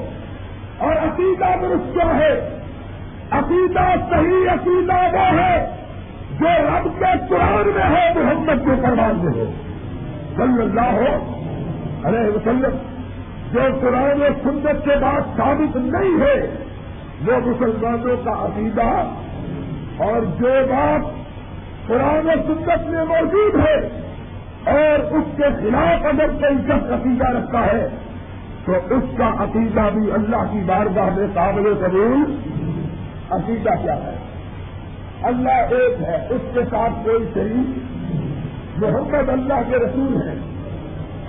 اور عقیدہ درست کیا ہے؟ عقیدہ صحیح، عقیدہ وہ ہے۔ جو رب کے قرآن میں ہے، محمد کے پروان میں ہو صلی اللہ ہو ارے وسلم، جو قرآن و سنت کے بعد ثابت نہیں ہے وہ مسلمانوں کا عقیدہ اور جو بات قرآن و سنت میں موجود ہے اور اس کے خلاف اگر کوئی شخص عقیدہ رکھتا ہے، تو اس کا عقیدہ بھی اللہ کی بارگاہ میں قابل قبول عقیدہ کیا ہے؟ اللہ ایک ہے، اس کے ساتھ کوئی شریف محمد اللہ کے رسول ہیں،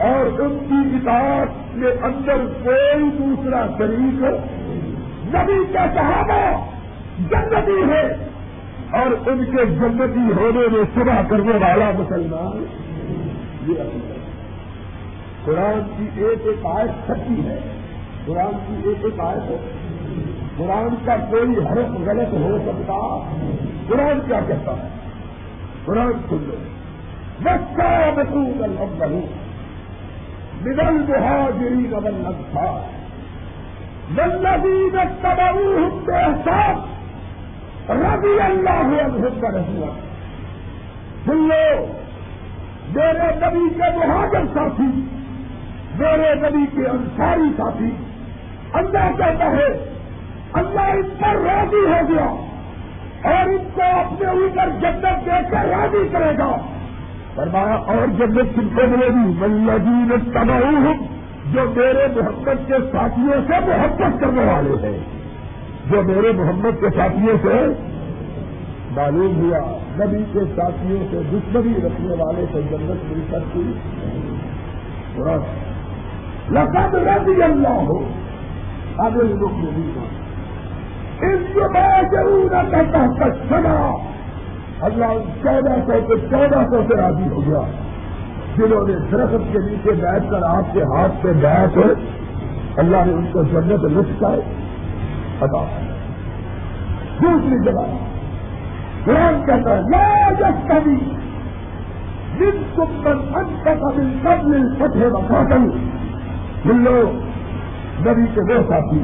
اور ان کی کتاب کے اندر کوئی دوسرا شریک نبی کا صحابہ جنتی ہے اور ان کے جنتی ہونے میں صبح کرنے والا مسلمان یہ قرآن کی ایک ایک آیت سچی ہے۔ قرآن کی ایک ایک آیت ہے۔ قرآن کا کوئی حرف غلط ہو سکتا، قرآن کیا کہتا ہے؟ قرآن سن لو۔ بچہ بطور الحمد بدل مہاجری نبل نقصا نندی نبو احساس ربی اللہ عنہم کا رہا سن لو میرے نبی کے مہاجر ساتھی، میرے نبی کے انصاری ساتھی، اللہ کہتا ہے، اللہ ان پر راضی ہو گیا اور ان کو اپنے اوپر جنت دے کر راضی کرے گا۔ فرمایا، اور جنت کن کو ملے گی؟ ملین تباہ جو میرے محمد کے ساتھیوں سے محبت کرنے والے ہیں۔ جو میرے محمد کے ساتھیوں سے معلوم ہوا، نبی کے ساتھیوں سے دشمنی رکھنے والے سے جنت مل سکتی۔ لقد رضی اللہ ہو اب لوگ نہیں اس کے بعد ضرور کرتا تک سنا اللہ چودہ سو کے چودہ سو سے راضی ہو گیا۔ جنہوں نے درخت کے نیچے بیٹھ کر آپ کے ہاتھ پہ بیٹھ اللہ نے ان کو جنت لکھ کر ادا۔ دوسری جگہ۔ قرآن کہتا ہے، لا جس کبھی جن کمبن انت کبھی قبل فتح بخاتن جن لوگ، نبی کے وہ ساتھی،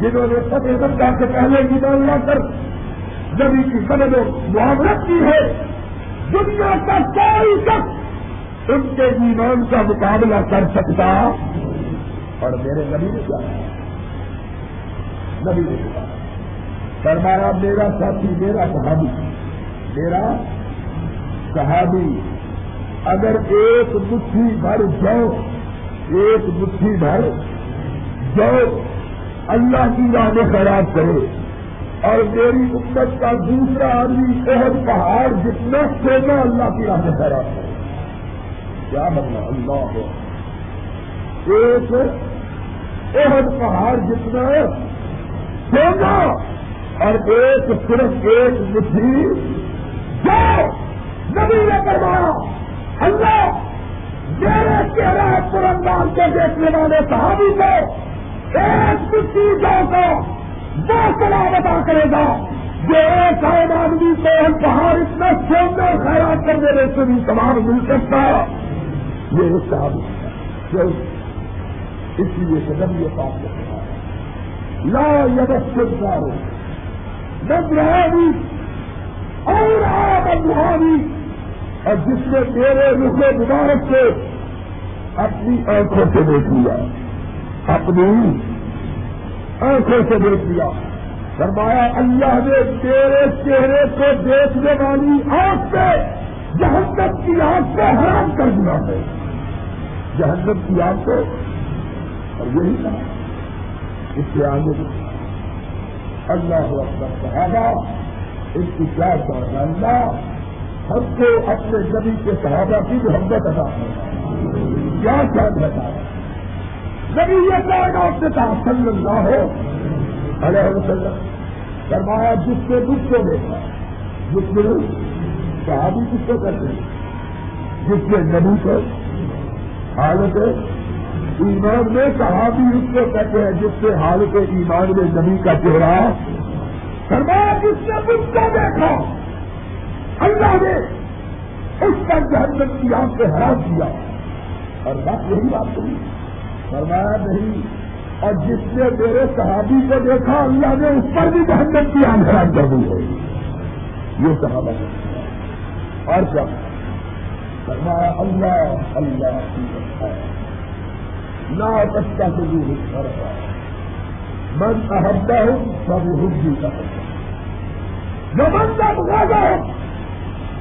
جنہوں نے فتح بندہ سے پہلے ایمان لا کر، نبی کی مدد و معاملت کی ہے۔ دنیا کا کوئی شخص ان کے ایمان کا مقابلہ کر سکتا اور میرے نبی نے کیا؟ نبی نے کہا فرمایا، میرا ساتھی، میرا صحابی میرا صحابی، اگر ایک مٹھی بھر جاؤ، ایک مٹھی بھر جاؤ، اللہ کی راہ میں خیرات کرے اور میری امت کا دوسرا آدمی عہد پہاڑ جتنا سونا اللہ کی راہ میں خیرات کرے کیا بننا اللہ ہو۔ ایک عہد پہاڑ جتنا سونا اور ایک صرف ایک مٹھی۔ جو نبی نے کروایا اللہ، میرے چہرہ پورندان کے دیکھنے والے صحابی کو ایک مٹھی جو کو دو سلام ادا کرے گا۔ جو ایک عام آدمی کو ہم پہاڑ اتنا سونے خیرات کر دینے سے بھی تمام مل سکتا یہ ایک صحابی اس لیے قدم یہ پاس کرتا ہے لا یدار ہو بدرانی اور آپ ابرانی اور جس نے میرے رخ مبارک سے اپنی آنکھوں سے دیکھ لیا، اپنی آنکھوں سے دیکھ لیا۔ فرمایا، اللہ نے تیرے چہرے کو دیکھنے والی آنکھ سے جہنم کی آنکھ کو حرام کر دیا ہے جہنم کی آنکھ کو اور یہی کہا اس سے آگے اللہ اکبر صحابہ اس کی کیا کرنا اللہ ہم کو اپنے نبی کے صحابہ کی محبت ادا کرنا کیا خیال ہے نبی یہ کہنا اس سے کہا صلی اللہ ہو علیہ وسلم فرمایا، جس سے دکھ کو دیکھا جس میں صحابی کس کو کرتے جس سے نبی کو حالت ایمان میں صحابی اس کو کہتے ہیں جس سے حالت ایمان میں نبی کا چہرہ فرمایا، جس نے مجھ کو دیکھا، اللہ نے اس پر جہنم کی آنکھ سے حرام کیا۔ اور بات یہی بات کری فرمایا، نہیں۔ اور جس نے میرے صحابی کو دیکھا، اللہ نے اس پر بھی جہنم کی آنکھ حرام کر دی ہے۔ یہ صحابہ اور کیا؟ فرمایا اللہ اللہ کی لا تستهزئوا بالشرع من أحبهم فبحبي أحبهم ومن أبغضهم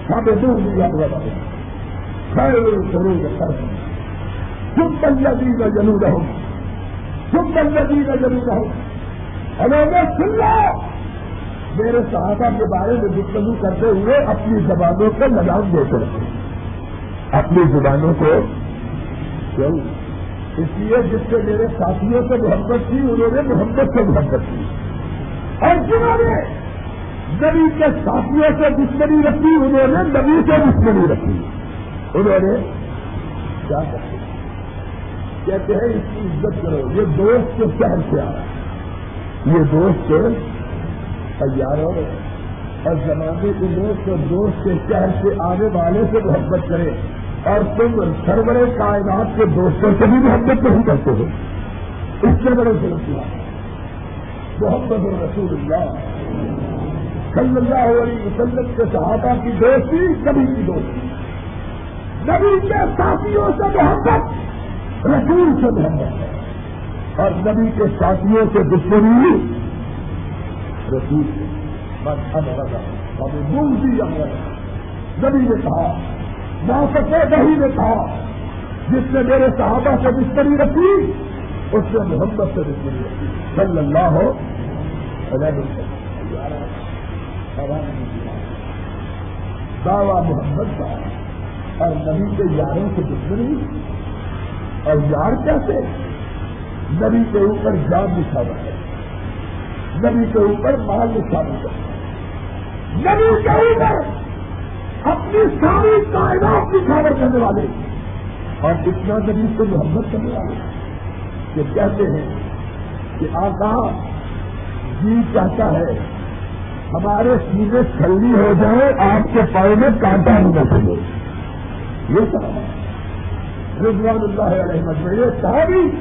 فبدوني أبغضهم خير القرون قرني ثم الذين يلونهم۔ ثم الذين يلونهم۔ انہوں سن لو میرے صحابہ کے بارے میں گفتگو کرتے ہوئے اپنی زبانوں کو لگام دیتے رہے اپنی زبانوں کو کیوں؟ اس لیے جس سے میرے ساتھیوں سے محبت کی انہوں نے محبت سے محبت کی۔ اور جنہوں نے نبی کے ساتھیوں سے دشمنی رکھی، انہوں نے نبی سے دشمنی رکھی۔ انہوں نے کیا کرتے کہتے ہیں، اس کی عزت کرو۔ یہ دوست کے شہر سے آ رہا ہے۔ یہ دوست تیار ہو اور زمانے کے دوست اور دوست کے شہر سے آنے والے سے محبت کرے۔ اور تم سرور کائنات کے دوستوں سے بھی محبت نہیں کرتے ہو۔ اس سے بڑے سے محمد رسول اللہ صلی اللہ علیہ وسلم کے صحابہ کی دوستی کبھی کی دوستی۔ نبی کے ساتھیوں سے محبت، رسول سے محبت ہے۔ اور نبی کے ساتھیوں سے دشمنی، رسول سے۔ بس اب رکھا ہمیں نبی نے کہا موسف نہیں نے کہا جس نے میرے صحابہ سے دشمنی رکھی، اس نے محمد سے دشمنی رکھی۔ صلی اللہ ہو دعوی محمد کا اور نبی کے یاروں سے دشمنی اور یار کیسے؟ نبی کے اوپر جان نشانہ ہے۔ نبی کے اوپر مال نشانہ ہے۔ نبی کے اوپر اپنی ساری کائنات نشاور کرنے والے۔ اور اتنا نبی سے محبت کرنے والے کہ کہتے ہیں کہ آقا جی چاہتا ہے ہمارے سیدھے چھلنی ہو جائے، آپ کے پاؤں میں کانٹا نہیں رکھے یہ سب۔ رضوان اللہ علیہ میں یہ کہا بھی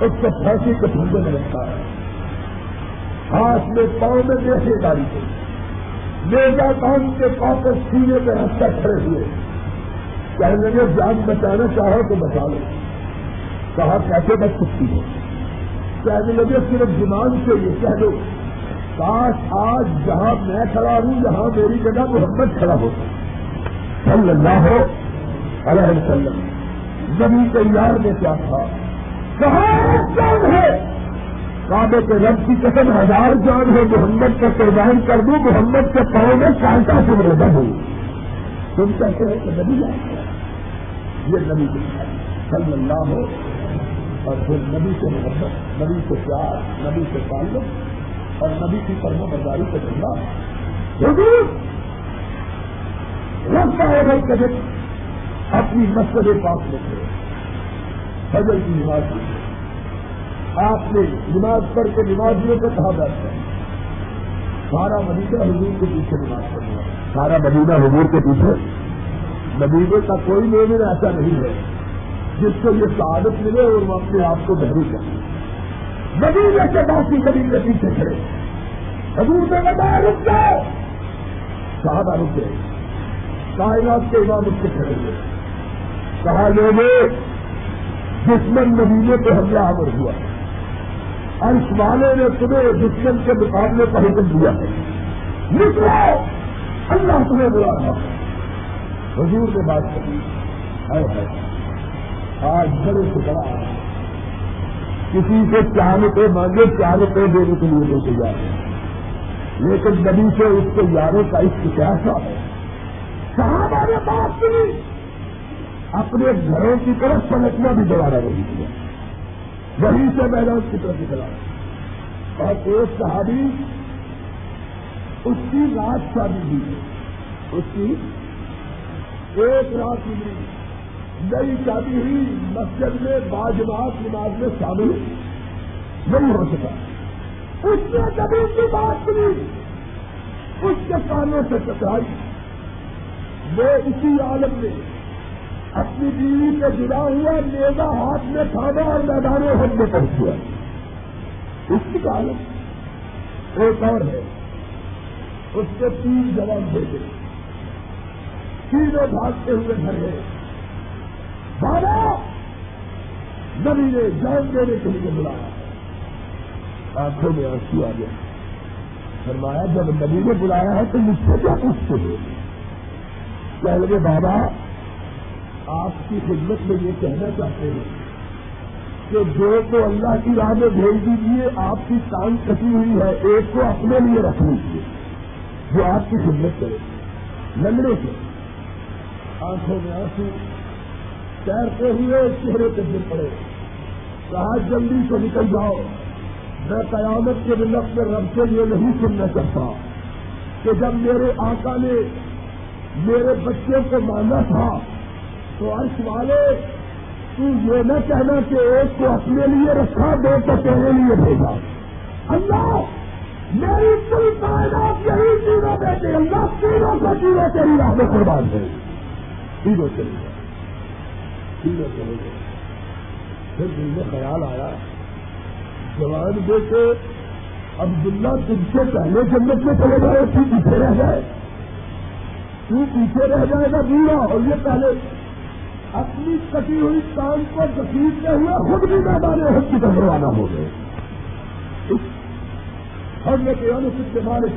اس کو پھانسی کے پھندے میں رکھتا ہے۔ ہاتھ میں پاؤں میں دیکھے گاڑی کو میزا کام کے پاؤں کو سینے پہ رستہ کھڑے ہوئے۔ کہنے لگے جان بچانا چاہو تو بچا لو۔ کہا، کیسے بچ سکتی ہے کہنے لگے، صرف دماغ سے یہ کہہ دو۔ کاش آج جہاں میں کھڑا ہوں، جہاں میری جگہ محمد کھڑا ہو۔ صلی اللہ ہو علیہ وسلم۔ نبی کے یار میں کیا تھا؟ کہاں ہے! کعبے کے رب کی قسم ہزار جان ہے، محمد کا قربان کر دوں محمد کے پاؤں میں سانتا سے رضا ہوں۔ تم کہتے ہیں کہ نبی یہ نبی صلی اللہ ہو۔ اور پھر نبی سے محبت، نبی سے پیار، نبی سے تعلق اور نبی کی فرم برداری کا چلنا رکھتا ہے بھائی کبھی اپنی مسجد پاس میں تھے فجر کی نماز۔ کی آپ نے نماز پڑھ کے نمازیوں کو کہا بیٹھتا ہے۔ سارا مدینہ حضور کے پیچھے نماز پڑھنا سارا مدینہ حضور کے پیچھے۔ مدینے کا کوئی مومن ایسا نہیں ہے جس کو یہ سعادت ملے اور وہ اپنے آپ کو بہرو کرے۔ مدینے کے باقی کبھی کے پیچھے کھڑے۔ حضور نے بتایا رک جاؤ۔ صحابہ رک گئے۔ کائنات کے امام اس سے کھڑے ہوئے۔ کہا، لوگوں، دشمن مدینے پہ حملہ آور ہوا۔ انش والے نے تمہیں دشمن کے مقابلے کا حکم دیا ہے۔ نکلو! اللہ تمہیں بلا تھا حضور نے بات کری ہے آج بڑے سے بڑا کسی سے چار روپے مانگے چار روپے دینے کے لیے لے جا رہے لیکن نبی سے اس کے یاروں کا اس کیسا ہے صحابہ نے بات کی اپنے گھروں کی طرف پلٹنا بھی دوبارہ نہیں کیا۔ وہیں سے میدان کی طرف نکلا۔ اور ایک صحابی اس کی رات شادی ہوئی اس کی ایک رات ملی نئی شادی ہوئی، مسجد میں باجماعت نماز میں شامل نہیں ہو سکا۔ اس نے کبھی کی بات سنی۔ اس کے کانوں سے ٹکرائی وہ اسی عالم میں اپنی بیوی سے جڑا ہوا میزا ہاتھ میں کھانا اور میدان حد میں پہنچ گیا۔ اس کی عالم ایک اور ہے۔ اس کے تین جوان بھیجے تینوں بھاگتے ہوئے گھر گئے۔ بابا، نبی نے جان دینے کے لیے بلایا۔ آنکھوں میں آنسو آ گیا فرمایا، جب نبی نے بلایا ہے تو مجھ سے کیا پوچھتے ہو؟ کہہ لگے، بابا آپ کی خدمت میں یہ کہنا چاہتے ہیں کہ دو کو اللہ کی راہ میں بھیج دیجیے آپ کی ٹانگ کٹی ہوئی ہے، ایک کو اپنے لیے رکھ لیجیے جو آپ کی خدمت کرے۔ لنگڑے سے آنکھوں میں آنسو تیرتے ہوئے چہرے پہ گر پڑے۔ کہا، جلدی سے نکل جاؤ۔ میں قیامت کے دن اپنے رب سے یہ نہیں سننا چاہتا کہ جب میرے آقا نے میرے بچے کو مانا تھا تو عرش والے، تو یہ نہ کہنا کہ ایک کو اپنے لیے رکھا، دو کو تیرے لیے بھیجا۔ اللہ، میری کل کائنات یہی تینوں بیٹے اللہ تینوں کو تینوں تیری راہ میں قربان دے تینوں چلے گئے۔ تینوں چلے گئے۔ پھر دل میں خیال آیا، جوان بیٹے، عبداللہ تم سے پہلے جنت میں چلے گئے تو پیچھے رہ جائے۔ تو پیچھے رہ جائے گا بوڑھا، اور یہ پہلے اپنی کٹی ہوئی کام کو گسیٹتے ہوئے خود بھی میدان حد کی طرف روانہ ہو گئے۔ حضرت انس کے مالک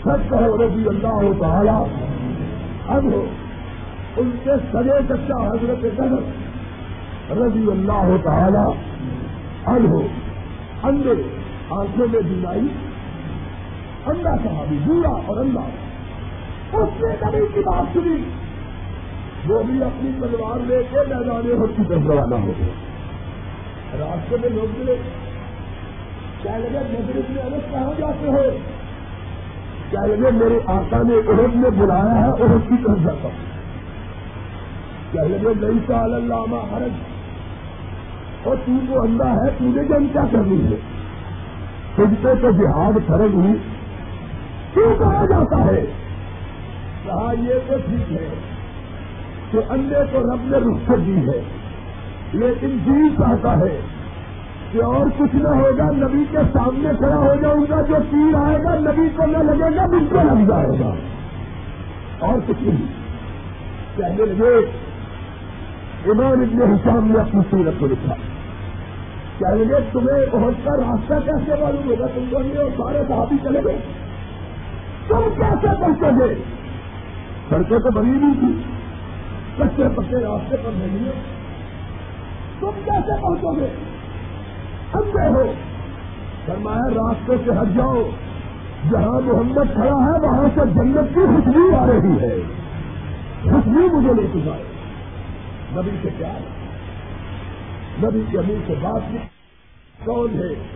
سچ کہو رضی اللہ ہو تعالی اب ہو ان کے سجے چچا حضرت قدر رضی اللہ ہو تعالی اب ہو اندر آنکھوں میں بیماری انڈا صحابی بوڑھا اور اللہ اس نے کبھی کی بات سنی۔ وہ بھی اپنی تلوار لے کے میدان حد کی طرف روانہ ہو گئے۔ راستے میں لوگ ملے۔ کیا لگے مدرس میں الگ کہاں جاتے ہو؟ کیا لگے میرے آقا نے عہد میں بلایا ہے عہد کی طرف جاتا ہوں۔ کیا لگے نئی سال علامہ حرج اور تو کو اندھا ہے، تو نے جن کیا کرنی ہے؟ تجھ کو تو جہاد فرض ہوئی۔ کیوں کہا جاتا ہے؟ کہا یہ تو ٹھیک ہے۔ کہ اندھے کو رب نے رخصت دی ہے۔ لیکن جی چاہتا ہے کہ اور کچھ نہ ہوگا، نبی کے سامنے کھڑا ہو جاؤں گا، جو تیر آئے گا، نبی کو نہ لگے گا، مجھ کو لگ جائے گا۔ اور کچھ نہیں۔ کہنے لگے امام ابن حسام نے اپنی سورت کو لکھا۔ کہنے لگے، تمہیں بہت کا راستہ کیسے معلوم ہوگا؟ تم کو اور سارے صحابی چلے گئے۔ تم کیسے پہنچو گے سڑکیں تو بنی نہیں تھی کچے پکے راستے پر نہیں ہے تم کیسے پہنچو گے؟ اندھے ہو۔ فرمایا، راستے سے ہٹ جاؤ۔ جہاں محمد کھڑا ہے، وہاں سے جنت کی خوشبو آ رہی ہے۔ خوشبو مجھے لے چکا ہے نبی سے کیا؟ نبی کے امیر سے بات کی کون ہے؟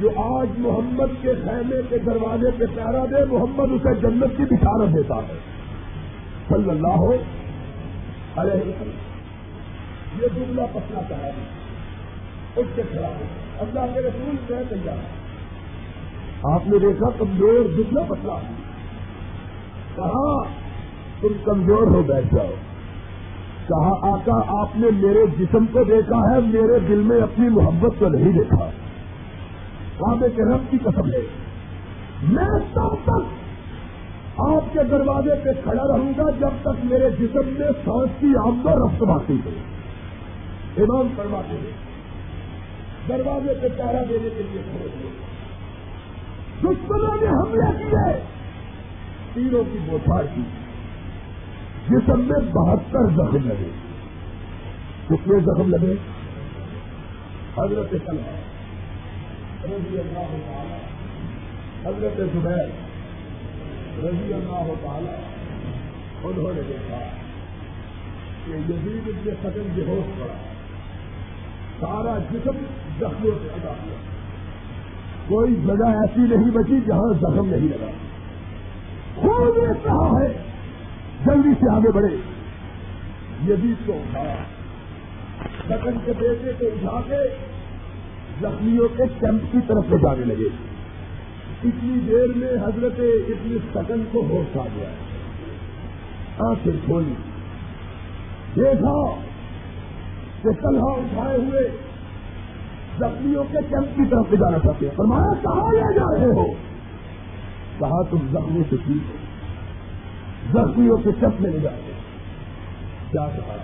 جو آج محمد کے خیمے کے دروازے پہ پیارا دے، محمد اسے جنت کی بشارت دیتا ہے۔ صلی اللہ ہو ارے یہ دبلا پتلا چاہا اس کے خلاف۔ اللہ کے رسول میں تیار آپ نے دیکھا کمزور دکھنا پتلا کہا تم کمزور ہو بیٹھ جاؤ۔ کہا آقا آپ نے میرے جسم کو دیکھا ہے، میرے دل میں اپنی محبت کو نہیں دیکھا۔ کعبے کے رب کی قسم ہے۔ میں تب تک آپ کے دروازے پہ کھڑا رہوں گا جب تک میرے جسم میں سانس کی آمد رفت باقی ہو۔ امام کرواتے ہیں دروازے پہ چارہ دینے کے لیے کھڑے ہوئے دشمنوں نے حملے کیے تیروں کی بوچھار کی۔ جسم میں بہتر زخم لگے۔ کتنے زخم لگے؟ حضرت کلام رضی اللہ تعالی حضرت زبیر۔ رضی اللہ تعالی انہوں نے دیکھا کہ یزید ابن قتل بے ہوش پڑا سارا جسم زخموں سے ادا ہوا۔ کوئی جگہ ایسی نہیں بچی جہاں زخم نہیں لگا۔ خود کہا ہے، جلدی سے آگے بڑھے۔ یزید کو اٹھایا سکن کے بیٹے کو اٹھا کے زخمیوں کے کیمپ کی طرف لے جانے لگے۔ اتنی دیر میں حضرت اتنی سکن کو ہوش آ گیا۔ آنکھیں کھولی۔ دیکھا کہ کلہا اٹھائے ہوئے زخمیوں کے کیمپ کی طرف لے جانا چاہتے ہیں۔ فرمایا، کہاں لے جا رہے ہو؟ کہا، تم زخمیوں سے ٹھیک ہو۔ زخمیوں کے کیمپ میں لے جا رہے کیا کہا؟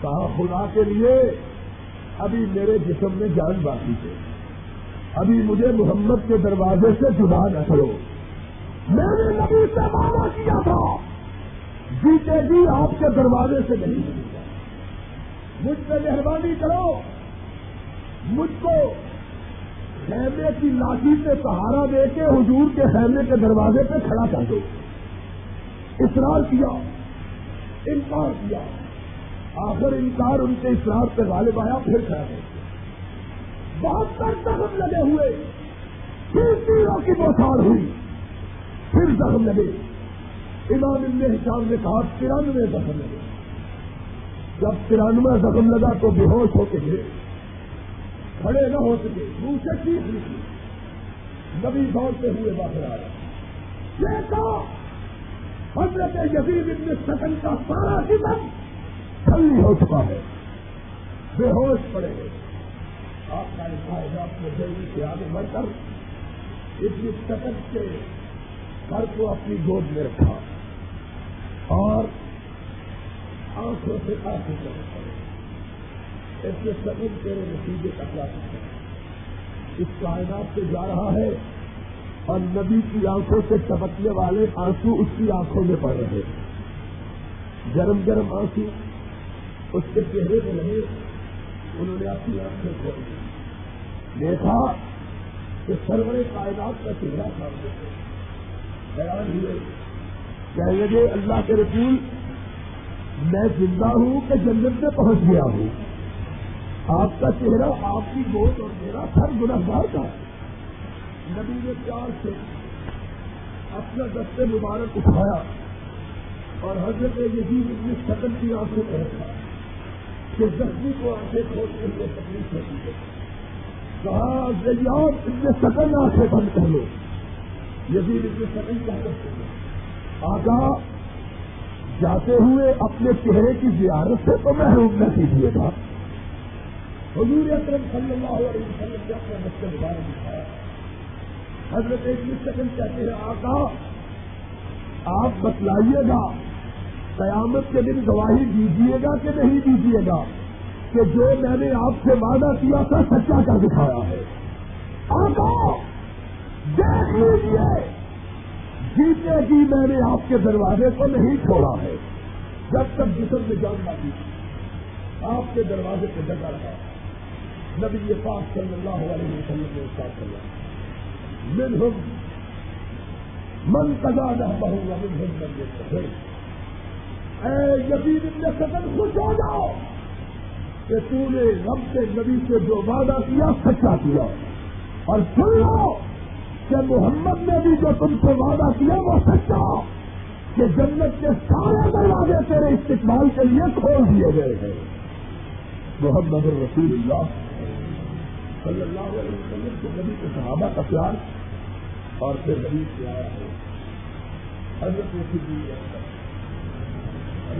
کہا، خدا کے لیے ابھی میرے جسم میں جان باقی ہے۔ ابھی مجھے محمد کے دروازے سے جدا نہ کرو۔ میں نے نبی سے وعدہ کیا تھا؟ جیتے جی آپ کے دروازے سے نہیں ملے۔ مجھ پہ مہربانی کرو۔ مجھ کو خیمے کی لاٹھی سے سہارا دے کے حضور کے خیمے کے دروازے پہ کھڑا کر دو۔ اصرار کیا۔ انکار کیا۔ آخر انکار ان کے اسرار پہ غالب آیا، پھر کھڑا گئے بہت زخم لگے ہوئے۔ پھر تیروں کی بوسار ہوئی۔ پھر زخم لگے۔ امام ابن حساب نے کہا، ترانوے زخم لگے۔ جب ترانوے زخم لگا تو بے ہوش ہو کے کھڑے نہ ہو سکے۔ منہ سے چیز نکلی۔ نبی دوڑتے ہوئے باہر آیا دیکھا حضرت یزید ابن سکن کا سارا جسم ٹھنڈی ہو چکا ہے۔ بے ہوش پڑے گئے۔ آپ کا اپنے دیوی سے آگے بڑھ کر اتنی سکن کے گھر کو اپنی گود میں رکھا۔ اور آنکھوں سے آنکھوں کرنے پڑے اس میں سکن تیرے نتیجے کا کیا اس کائنات سے جا رہا ہے اور نبی کی آنکھوں سے چمکنے والے آنسو اس کی آنکھوں میں پڑ رہے ہیں۔ گرم گرم آنسو اس کے چہرے پہ رہے۔ انہوں نے اپنی آنکھیں کھول دی۔ دیکھا کہ سرور کائنات کا چہرہ سامنے بیان ہوئے کہنے لگے اللہ کے رسول، میں زندہ ہوں کہ جنت میں پہنچ گیا ہوں۔ آپ کا چہرہ آپ کی گود اور میرا سر گناہگار کا نبی نے پیار سے اپنا دستے مبارک اٹھایا اور حضرت یزید اتنی شکل کی آنکھوں میں رکھا کہ زخمی کو آنکھیں کھولتے ہوئے تکلیف ہوتی ہے۔ کہا اتنے سکن آنکھیں بند کر لو۔ یزید اتنے سکن کیا کرتے ہیں آگا جاتے ہوئے اپنے چہرے کی زیارت سے تو محروم نہ کیجیے گا۔ حضور اکرم صلی اللہ علیہ وسلم نے اپنا بچے مبارک دکھایا حضرت ایک سیکنڈ کہتے ہیں، آقا، آپ بتلائیے گا، قیامت کے دن گواہی دیجیے گا کہ نہیں دیجیے گا؟ کہ جو میں نے آپ سے وعدہ کیا تھا سچا کا دکھایا ہے۔ آقا، دیکھ لیجیے جیتے جی میں نے آپ کے دروازے کو نہیں چھوڑا ہے۔ جب تک جسم میں جان باقی آپ کے دروازے کو جگہ رہا نبی یہ پاک صلی اللہ علیہ وسلم نے ساتھ کر من ہم من کدا نہ بہوں گا من ہم من اے یزید ابن سدن خوش ہو جاؤ۔ کہ تو نے رب سے نبی سے جو وعدہ کیا، سچا کیا۔ اور سن لو کہ محمد نے بھی جو تم سے وعدہ کیا، وہ سچا۔ کہ جنت کے سارے دروازے تیرے استقبال کے لیے کھول دیے گئے ہیں۔ محمد رسول اللہ صلی اللہ علیہ وسلم کے نبی کے صحابہ کا پیار اور پھر نبی سے آیا ہے۔ حضرت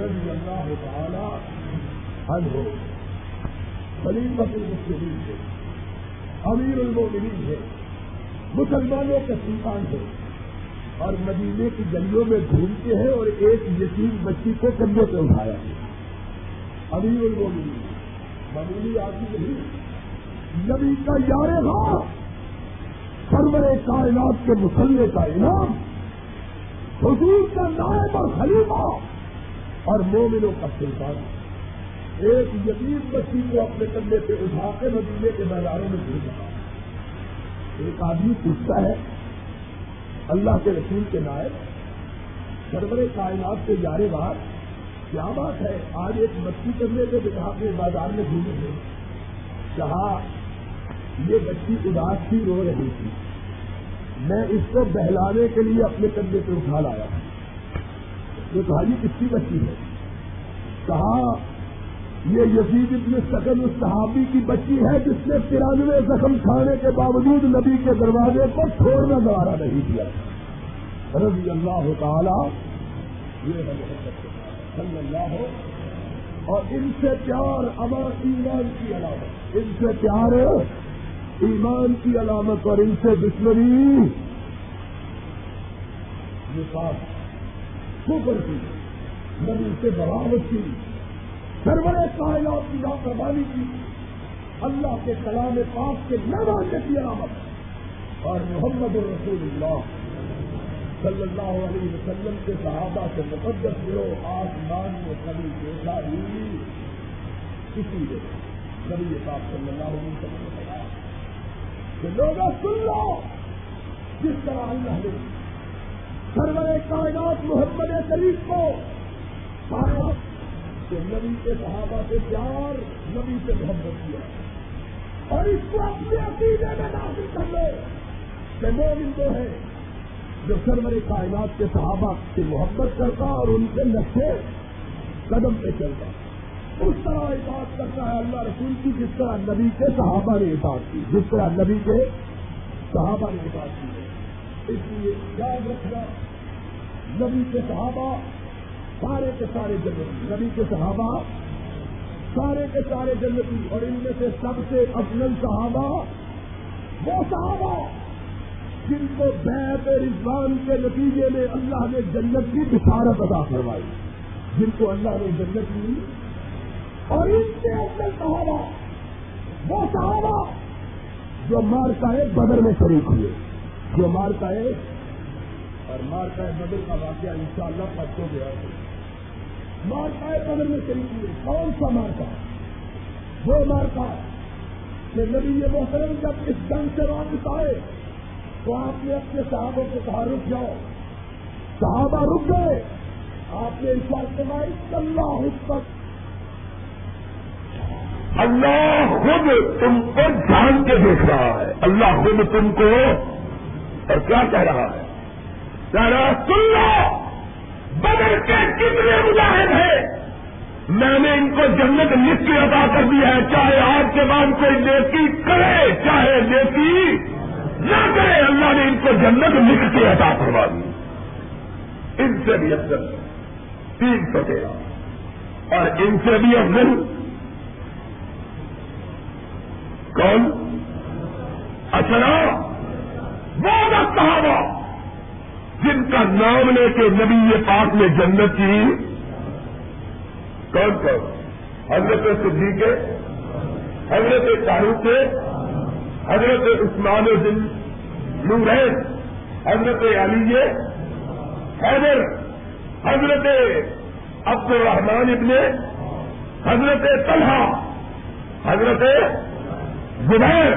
رضی اللہ تعالی ہو خلیفت المسلمین ہے، امیر المومنین ہے، مسلمانوں کے سلطان ہے اور مدینے کی گلیوں میں گھومتے ہیں اور ایک یتیم بچی کو کندھے پہ اٹھایا ہے۔ امیر المومنین معمولی آدمی نہیں نبی کا یار ہاں سرور کائنات کے مسلح کا انعام، حضور کا نائب اور خلیفہ اور مومنوں کا سلطان۔ ایک یتیم بچی کو اپنے کندھے پہ اٹھا کے مدینے کے میدانوں میں گھوم رہا ایک آدمی پوچھتا ہے، اللہ کے رسول کے نائب، سرور کائنات کے جارے بات کیا بات ہے؟ آج ایک بچی کرنے کے بتا کے بازار میں گھومے تھے۔ کہا، یہ بچی اداس تھی رو رہی تھی۔ میں اس کو بہلانے کے لیے اپنے کندھے پہ اٹھا لایا۔ یہ کہا، یہ کس کی بچی ہے؟ کہا یہ یزید ابن سکن اس صحابی کی بچی ہے جس نے ترانوے زخم کھانے کے باوجود نبی کے دروازے کو چھوڑنا دوارا نہیں دیا رضی اللہ تعالی یہ صلی اللہ اور ان سے پیار امان ایمان کی علامت۔ ان سے پیار ایمان کی علامت اور ان سے دشمنی۔ سپر کی نبی سے بغاوت کی۔ سرور کائنات کی لاپرواہی کی۔ اللہ کے کلام پاک کے نہ ماننے کی علامت اور محمد الرسول اللہ صلی اللہ علیہ وسلم کے صحابہ سے مقدس جو آسمان میں کبھی دیکھا ہی کسی نے۔ کبھی پاک صلی اللہ علیہ وسلم نے کہا کہ لوگ سن لو جس طرح اللہ نے سرور کائنات محمد شریف کو کہ نبی کے صحابہ سے پیار نبی سے محبت کیا۔ اور اس کو اپنے عقیدے میں نازل کر لو کہ مومن تو ہے، جو سرور کائنات کے صحابہ سے محبت کرتا اور ان کے نقشے قدم پہ چلتا۔ اس طرح اطاعت کرتا ہے اللہ رسول کی، جس طرح نبی کے صحابہ نے اطاعت کی، جس طرح نبی کے صحابہ نے اطاعت کی ہے۔ اس لیے یاد رکھنا، نبی کے صحابہ سارے کے سارے جنتی نبی کے صحابہ، سارے کے سارے جنتی اور ان میں سے سب سے افضل صحابہ وہ صحابہ جن کو بیت رضوان کے نتیجے میں اللہ نے جنت کی بشارت ادا کروائی جن کو اللہ نے جنت دی۔ اور ان کے اندر صحابہ وہ صحابہ جو مارتا ہے بدر میں شریک ہوئے۔ جو مارتا ہے اور مارتا ہے بدر کا واقعہ ان شاء اللہ پرسوں گیا مارتا ہے بدر میں شریک ہوئے کون سا مارتا وہ مارتا کہ نبی یہ محترم جب اس جنگ سے واپس آئے تو آپ نے اپنے صحابوں کو کہا، رک جاؤ۔ صحابہ رک گئے۔ آپ نے کمائی اللہ حکمت۔ اللہ خود تم کو جان کے دیکھ رہا ہے۔ اللہ خود تم کو اور کیا کہہ رہا ہے؟ کہہ رہا سن لو۔ بدل کے کتنے مجاہد ہیں؟ میں نے ان کو جنت لکھ کے ادا کر دی ہے، چاہے آج کے بعد کوئی نیکی کرے، چاہے نیکی نہ کرے، اللہ نے ان کو جنت لکھ کے عطا کروا دی۔ ان سے بھی افضل تین سو تیرہ اور ان سے بھی افضل کون؟ اچھا وہ صحابہ جن کا نام لے کے نبی پاک میں جنت کی، کون کون حضرت صدیق کے حضرت شاہرخ کے حضرت عثمان دن نورین، حضرت علی، حیدر، حضرت عبد الرحمان ابن، حضرت طلحہ، حضرت زبیر،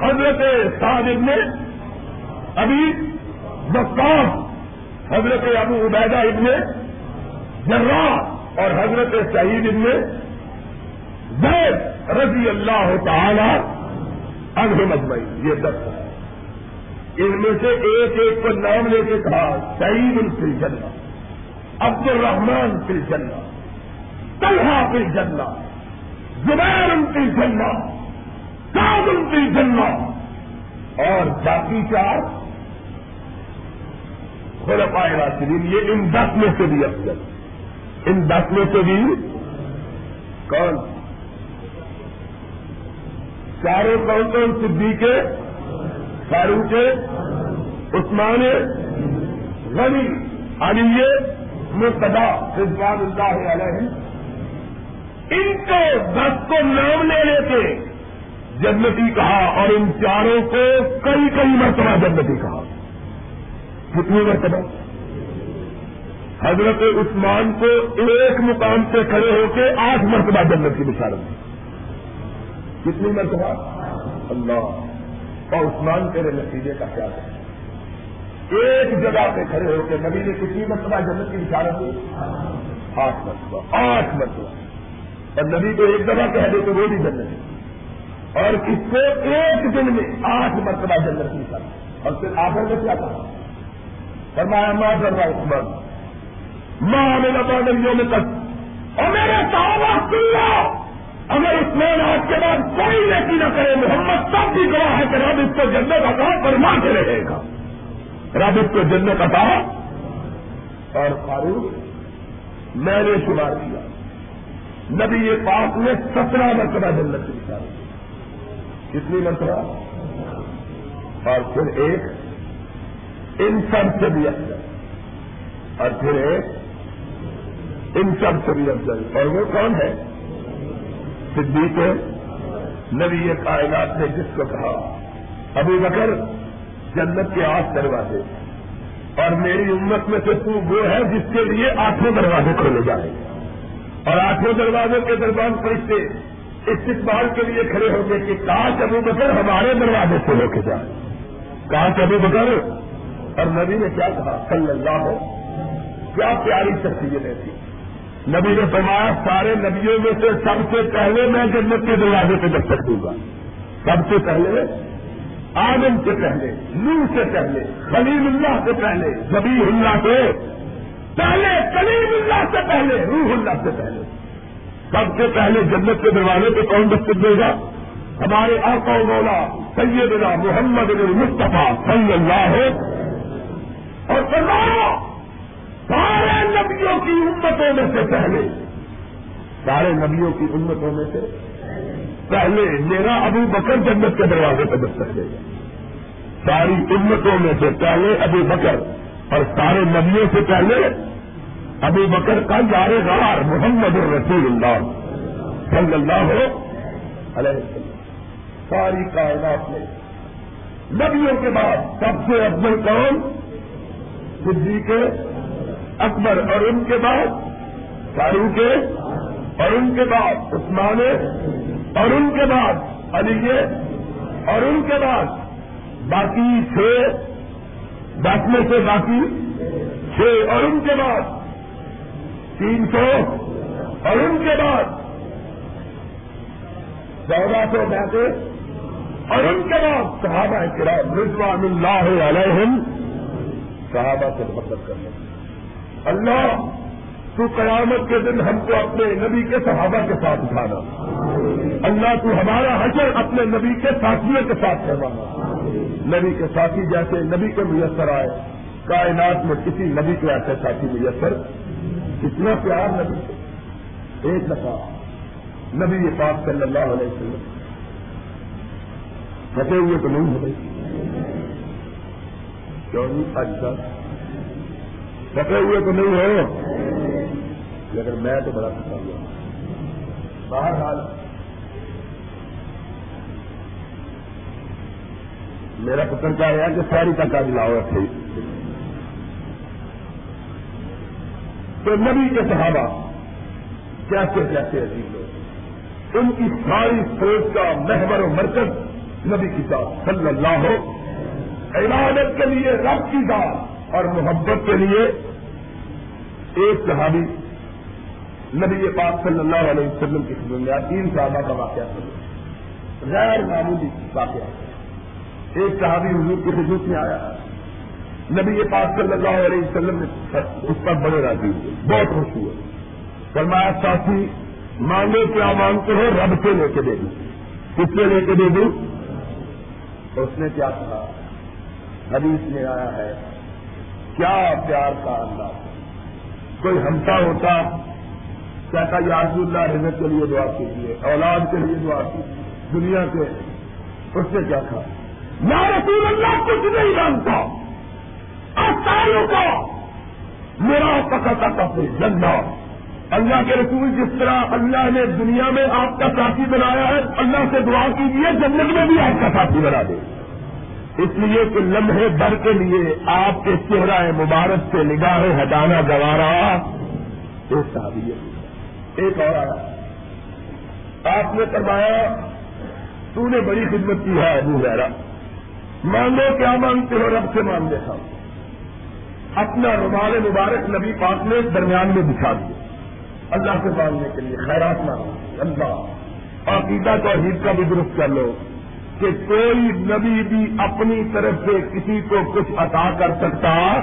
حضرت سعد ابن ابھی بکاس حضرت ابو عبیدہ ابن جرا اور حضرت شہید ابن زید رضی اللہ تعالی انگ مجمعی یہ دس ان میں سے ایک ایک کو نام لے کے کہا، سعید الفل عبد الرحمان فل جنہ طلحہ فل جنہ زبیر فل جنہ سعد فل جنہ اور باقی چار خلفائے راشدین، یہ ان دس میں سے بھی افضل ان دس میں سے بھی کون؟ چاروں کون کون؟ صدیق فاروق عثمان غنی علی مرتبہ رضوان اللہ علیہ ان کو دس کو نام لے لیتے جنتی کہا اور ان چاروں کو کئی کئی مرتبہ جنتی کہا۔ کتنی مرتبہ۔ حضرت عثمان کو ایک مقام سے کھڑے ہو کے آٹھ مرتبہ جنت کی بشارت دی۔ کتنی مرتبہ؟ اللہ۔ اور عثمان تیرے نتیجے کا کیا ہے۔ ایک جگہ پہ کھڑے ہو کے نبی نے کتنی مرتبہ جنت کی اشارت دی؟ آٹھ مرتبہ آٹھ مرتبہ۔ اور نبی کو ایک جگہ کہہ دے تو وہ بھی جنت ہے۔ اور اس کو ایک دن میں آٹھ مرتبہ جنت کی اشارت اور پھر آخر میں کیا کہا؟ فرمایا ماں کر رہا عثمان ماں ہمیں لگا نبیوں میں تک۔ اور میرے صحابہ سن لو اگر اس میں آج کے بعد کوئی نیکی نہ کرے، محمد تب بھی گواہ ہے کہ رب اس کو جنت عطا فرما کے رہے گا۔ رب اس کو جنت عطا۔ اور فاروق، میں نے شمار کیا۔ نبی یہ پاک نے سترہ مرتبہ جنت کی کتنی مرتبہ؟ اور پھر ایک ان سب سے بھی افضل اور پھر ایک، ان سب سے بھی افضل اور وہ کون ہے؟ صدیق نبی کائنات نے جس کو کہا۔ ابو بکر جنت کے آٹھ دروازے۔ اور میری امت میں سے تو وہ ہے جس کے لیے آٹھوں دروازے کھولے جائیں اور آٹھوں دروازوں کے دربان فرشتے استقبال کے لیے کھڑے ہو گئے کہ کاش ابو بکر ہمارے دروازے سے لے کے جائے۔ کاش ابو بکر اور نبی نے کیا کہا؟ صلی اللہ ہو کیا پیاری شخصیت تھی نبی نے فرمایا، سارے نبیوں میں سے سب سے پہلے میں جنت کے دروازے پہ دستک دوں گا۔ سب سے پہلے، آدم سے پہلے نور سے پہلے، خلیل اللہ سے پہلے زبی اللہ سے۔ پہلے کلیم اللہ سے پہلے روح اللہ سے پہلے۔ سب سے پہلے جنت کے دروازے پہ کون دستک دے گا؟ ہمارے آقا و مولا سیدنا محمد المصطفیٰ صلی اللہ ہو اور فرمایا، سارے نبیوں کی امتوں میں سے پہلے، سارے نبیوں کی امتوں میں سے پہلے میرا ابو بکر جنت کے دروازے پہ دستک دے گا۔ ساری امتوں میں سے پہلے ابو بکر اور سارے نبیوں سے پہلے ابو بکر کا یار غار محمد الرسول اللہ صلی اللہ ہو وسلم۔ ساری کائنات میں نبیوں کے بعد سب سے افضل کون؟ صدیق کے اکبر اور ان کے بعد فاروق اور ان کے بعد، عثمان اور ان کے بعد، علی اور ان کے بعد، باقی چھ، دس میں سے باقی چھ اور ان کے بعد، تین سو اور ان کے بعد، چودہ سو بیٹھے اور ان کے بعد صحابہ کرام رضوان اللہ علیہم صحابہ سے محبت کرنے اللہ، تو قیامت کے دن ہم کو اپنے نبی کے صحابہ کے ساتھ اٹھانا۔ اللہ، تو ہمارا حشر اپنے نبی کے ساتھیوں کے ساتھ کروانا۔ نبی کے ساتھی جیسے نبی کے میسر آئے۔ کائنات میں کسی نبی کے ایسے ساتھی میسر اتنا پیار نبی سے۔ ایک دفعہ نبی پاک صلی اللہ علیہ وسلم پھٹے ہوئے تو نہیں ہو گئی کیوں نہیں اچھا ہوئے تو نہیں ہو لیکن میں تو بڑا پھٹا ہوا باہر حال میرا پتر کیا ہے کہ ساری کا کاج لاؤ رکھے تو نبی کے صحابہ کیسے کیسے عجیب لوگ؟ ان کی ساری سوچ کا محور و مرکز نبی کی صلی اللہ ہو عبادت کے لیے، رب کی ذات اور محبت کے لیے ایک صحابی نبی پاک صلی اللہ علیہ وسلم کی خدمت میں تین صحابہ کا واقعہ سن غیر معمولی واقعہ۔ ایک صحابی حضور کی خدمت میں آیا۔ نبی پاک صلی اللہ علیہ وسلم نے اس پر بڑے راضی ہوئے، بہت خوش ہوئے۔ فرمایا، ساتھی مانگو کیا مانگتے ہو رب سے لے کے دے دوں کس سے لے کے دے دوں اس نے کیا کہا؟ حدیث میں آیا ہے، کیا پیار کا انداز کوئی ہمتا ہوتا، کہتا یاد اللہ رزت کے لیے دعا کیجیے، اولاد کے لیے دعا کیجیے، دنیا کے، اس نے کیا کہا؟ یا رسول اللہ، کچھ نہیں جانتا۔ آسانوں کا میرا پکا کا جنڈا اللہ کے رسول جس طرح اللہ نے دنیا میں آپ کا ساتھی بنایا ہے، اللہ سے دعا کیجیے، جنت میں بھی آپ کا ساتھی بنا دے۔ اس لیے کہ لمحے بھر کے لیے آپ کے چہرہ مبارک سے نگاہ ہٹانا گوارا ایک صحابی ایک اور آیا آپ نے کروایا تو نے بڑی خدمت کی ہے ابو غیرا مانگو کیا مانگتے ہو؟ رب سے مان دیتا اپنا رومال مبارک نبی پاک نے درمیان میں بچھا دیا۔ اللہ سے مانگنے کے لیے خیرات نہ اللہ، عقیدہ توحید کا بھی درست کر لو۔ کہ کوئی نبی بھی اپنی طرف سے کسی کو کچھ عطا کر سکتا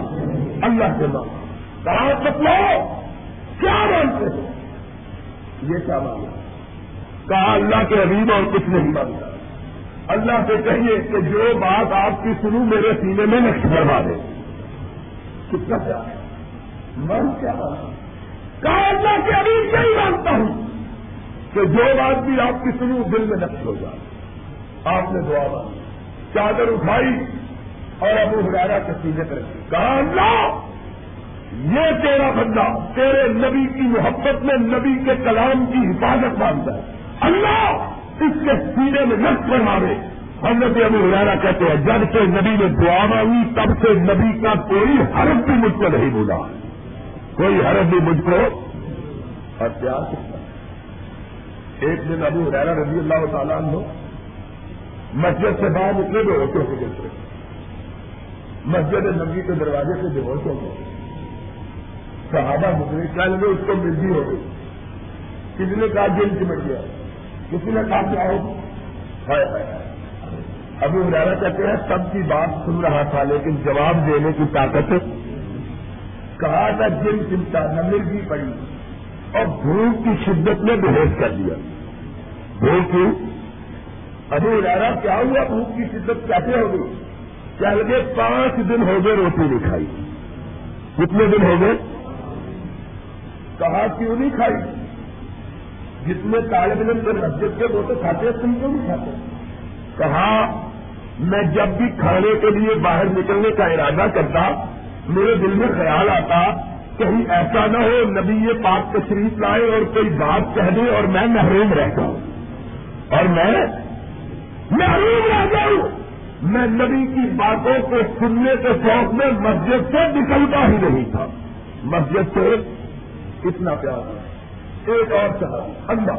اللہ سے مانگ کہاں بتلو کیا مانتے ہو؟ یہ کیا مانگا کہا اللہ کے حبیب اور کچھ نہیں مانگتا اللہ سے کہیے کہ جو بات آپ کی سنوں میرے سینے میں نقش کروا دے۔ کتنا کیا؟ من کیا کہا اللہ کے ابھی نہیں مانتا ہوں کہ جو بات بھی آپ کی سنوں دل میں نقش ہو جائے۔ آپ نے دعا مانگی۔ چادر اٹھائی اور ابو ہرارا کے سینے پر رکھی کہا، اللہ، یہ تیرا بندہ تیرے نبی کی محبت میں نبی کے کلام کی حفاظت مانتا ہے۔ اللہ، اس کے سینے میں نقش کروا دے حضرت ابو ہرارا کہتے ہیں، جب سے نبی نے دعا مانگی، تب سے نبی کا کوئی حرف بھی مجھ کو نہیں بولا۔ کوئی حرف بھی مجھ کو اور پیار ایک دن ابو ریرا رضی اللہ تعالیٰ ہو مسجد سے باہر نکلے دو ہوتے سے گزرے، رہے. مسجد نبی کے دروازے سے بے ہوش ہو صحابہ گزرے کیا لگے اس کو ملتی ہو گئی۔ کسی نے کہا جیل چمٹ گیا کسی نے کہا کیا ہو ابھی ادارہ کہتے ہیں سب کی بات سن رہا تھا لیکن جواب دینے کی طاقت کہا تھا جن چمٹا نمر بھی پڑی اور بھوک کی شدت میں بحث کر دیا بھوک کی ابھی ادارہ کیا ہوا؟ بھوک کی شدت کیسے ہو گئی؟ کیا لگے پانچ دن ہو گئے روٹی نہیں کھائی۔ کتنے دن ہو گئے؟ کہا کیوں نہیں کھائی؟ جتنے طالب علم کے مسجد کے وہ تو کھاتے ہیں، تم کیوں نہیں کھاتے؟ کہا، میں جب بھی کھانے کے لیے باہر نکلنے کا ارادہ کرتا، میرے دل میں خیال آتا کہیں ایسا نہ ہو، نبی یہ پاک تشریف لائے اور کوئی بات کہہ دے اور میں محروم رہ جاؤں اور میں محروم رہ جاؤں میں نبی کی باتوں کو سننے کے شوق میں مسجد سے نکلتا ہی نہیں تھا۔ مسجد سے اتنا پیار ایک اور چاہ انڈا۔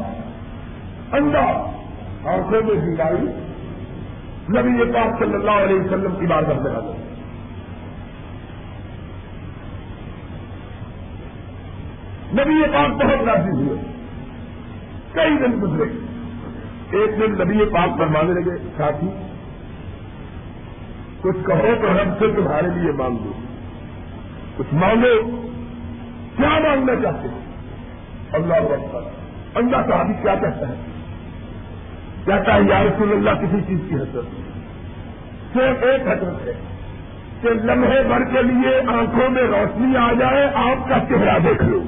انڈا۔ آنکھوں میں بیماری نبی یہ پاک صلی اللہ علیہ وسلم کی بات کرنے والے نبی یہ پاک بہت راضی ہوئے۔ کئی دن گزرے۔ ایک دن نبی پاک فرمانے لگے، ساتھی، کچھ کہو تو ہم سے تمہارے لیے مانگ کچھ مانگو، کیا مانگنا چاہتے ہیں اللہ اکبر۔ اللہ صاحب کیا کہتا ہے؟ کہتا ہے، یا رسول اللہ، کسی چیز کی حسرت۔ صرف ایک حسرت ہے کہ لمحے بھر کے لیے آنکھوں میں روشنی آ جائے، آپ کا چہرہ دیکھ لو۔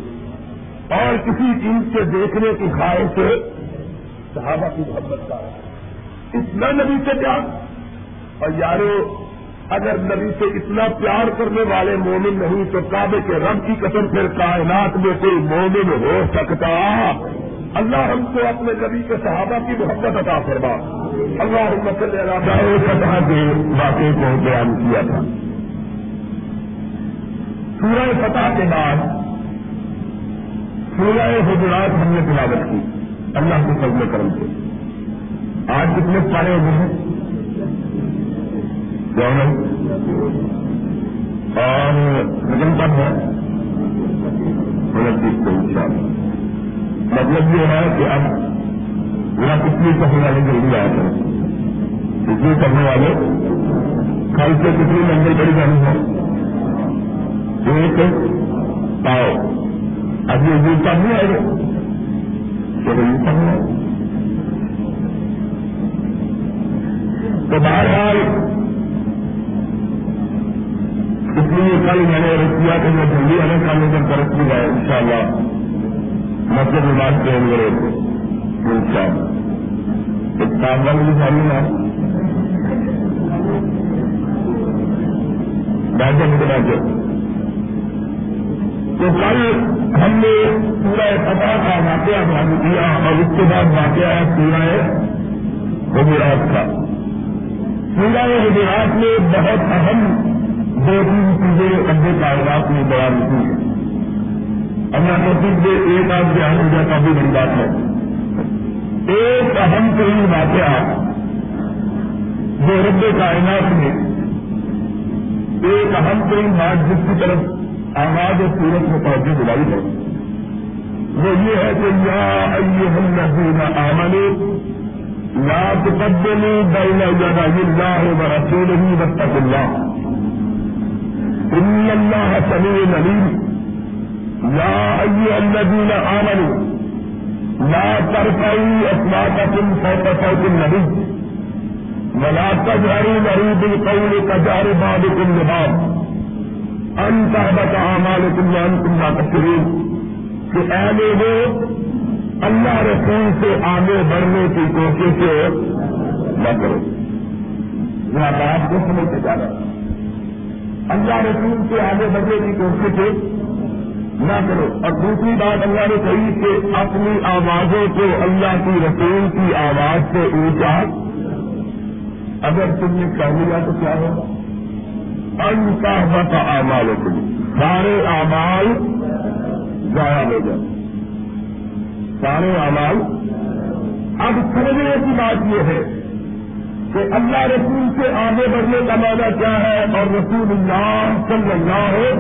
اور کسی چیز کے دیکھنے کی خواہش سے صحابہ کی محبت کا اتنا نبی سے پیار۔ اور یارو، اگر نبی سے اتنا پیار کرنے والے مومن نہیں، تو کعبے کے رب کی قسم پھر کائنات میں کوئی مومن ہو سکتا۔ اللہ ہم کو اپنے نبی کے صحابہ کی محبت عطا فرما۔ اللہ فتح کے واقعے کو بیان کیا تھا۔ سورہ فتح کے بعد، سورہ حجرات ہم نے تلاوت کی۔ اللہ کے فضل کرم سے۔ آج کتنے پارے ہوئے ہیں؟ کون اور لگن کب ہے؟ انتیس کو ان اللہ۔ مطلب یہ ہے کہ اب یہاں کتنی کرنے والے جلدی آئے ہیں؟ کتنی کرنے والے؟ کل سے کتنی لمبی بڑی کرنی ہے؟ ایک پاؤ۔ اب یہ یوز نہیں آئے گا چلو یوز کب نہیں تو بہرحال اس لیے کل میں نے رکھ کیا کہ میں جلدی ہمیں کھانے پر برف بھی گئے ان شاء اللہ مسجد بات کے اندر ان شاء اللہ ایک کام بند بھی سامنے ہے راجا مجھے تو کل ہم نے پورا فتح کا واقعہ بیان کیا اور اس کے بعد واقعہ ہے پورا گجرات کا۔ پورا گجرات میں بہت اہم دو تین چیزیں ابے کاغذات میں بیان کی ہیں۔ اللہ نصیب سے ایک آدھ بیان ہو جائے کافی بڑی بات ہے۔ ایک اہم ترین واقعہ جو رب کائنات میں ایک اہم ترین بات جس کی طرف آواز اور سورت میں پہنچی بلائی ہے۔ وہ یہ ہے کہ یا ایہم نظیم آمن لا تقدموا بین یدی اللہ ورسولہ واتقوا اللہ۔ ان اللہ سمیع علیم۔ یا ایها الذین آمنوا لا ترفعوا اصواتکم فوق صوت النبی۔ ولا تجهروا له بالقول كجهر بعضكم لبعض۔ ان تهبط اعمالكم وانتم لا تشعرون کہ اے لوگوں اللہ رسول سے آگے بڑھنے کی کوشش نہ کرو۔ یہاں بات کو سمجھتے جا رہا اللہ رسول سے آگے بڑھنے کی کوشش نہ کرو۔ اور دوسری بات اللہ نے کہی کہ اپنی آوازوں کو اللہ کی رسول کی آواز سے اونچا۔ اگر تم نے کہہ لیا تو کیا ہوگا ان کا آمال سارے آمال ضائع ہو جائے۔ سارے آمال اب سمجھنے کی بات یہ ہے کہ اللہ رسول سے آگے بڑھنے کا معنی کیا ہے اور رسول اللہ صلی اللہ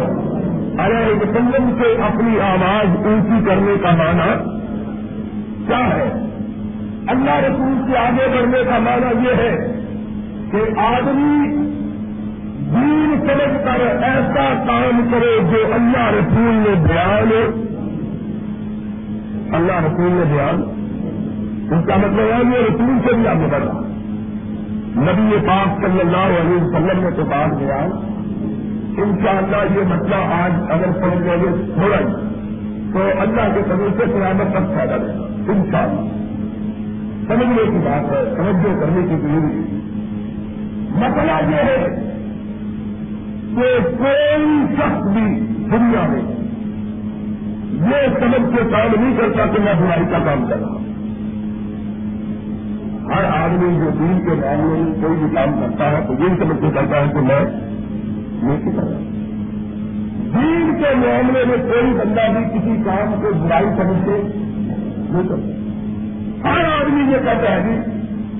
علیہ وسلم سے اپنی آواز اونچی کرنے کا معنی کیا ہے؟ اللہ رسول سے آگے بڑھنے کا معنی یہ ہے کہ آدمی دین سمجھ کر ایسا کام کرے جو اللہ رسول نے بیان اللہ رسول نے بیان۔ اس کا مطلب ہے یہ رسول سے بھی آگے بڑھا نبی پاک صلی اللہ علیہ وسلم نے تو بات بیان ان شاء اللہ یہ مسئلہ آج اگر سمجھ لیں گے تھوڑا ہی، تو اللہ کے قدر سے قیامت تک فائدہ دے گا ان شاء اللہ سمجھنے کی بات ہے سمجھو کرنے کی ضروری مسئلہ یہ ہے کہ کوئی شخص بھی دنیا میں یہ سمجھ کے کام نہیں کرتا کہ میں برائی کا کام کر رہا ہوں۔ ہر آدمی جو دین کے معاملے میں کوئی بھی کام کرتا ہے تو یہ سمجھ کے کرتا ہے کہ میں یہ کر رہا ہوں۔ دین کے معاملے میں کوئی بندہ بھی کسی کام کو برائی سمجھ کے نہیں کرتا۔ ہر آدمی یہ کہتا ہے جی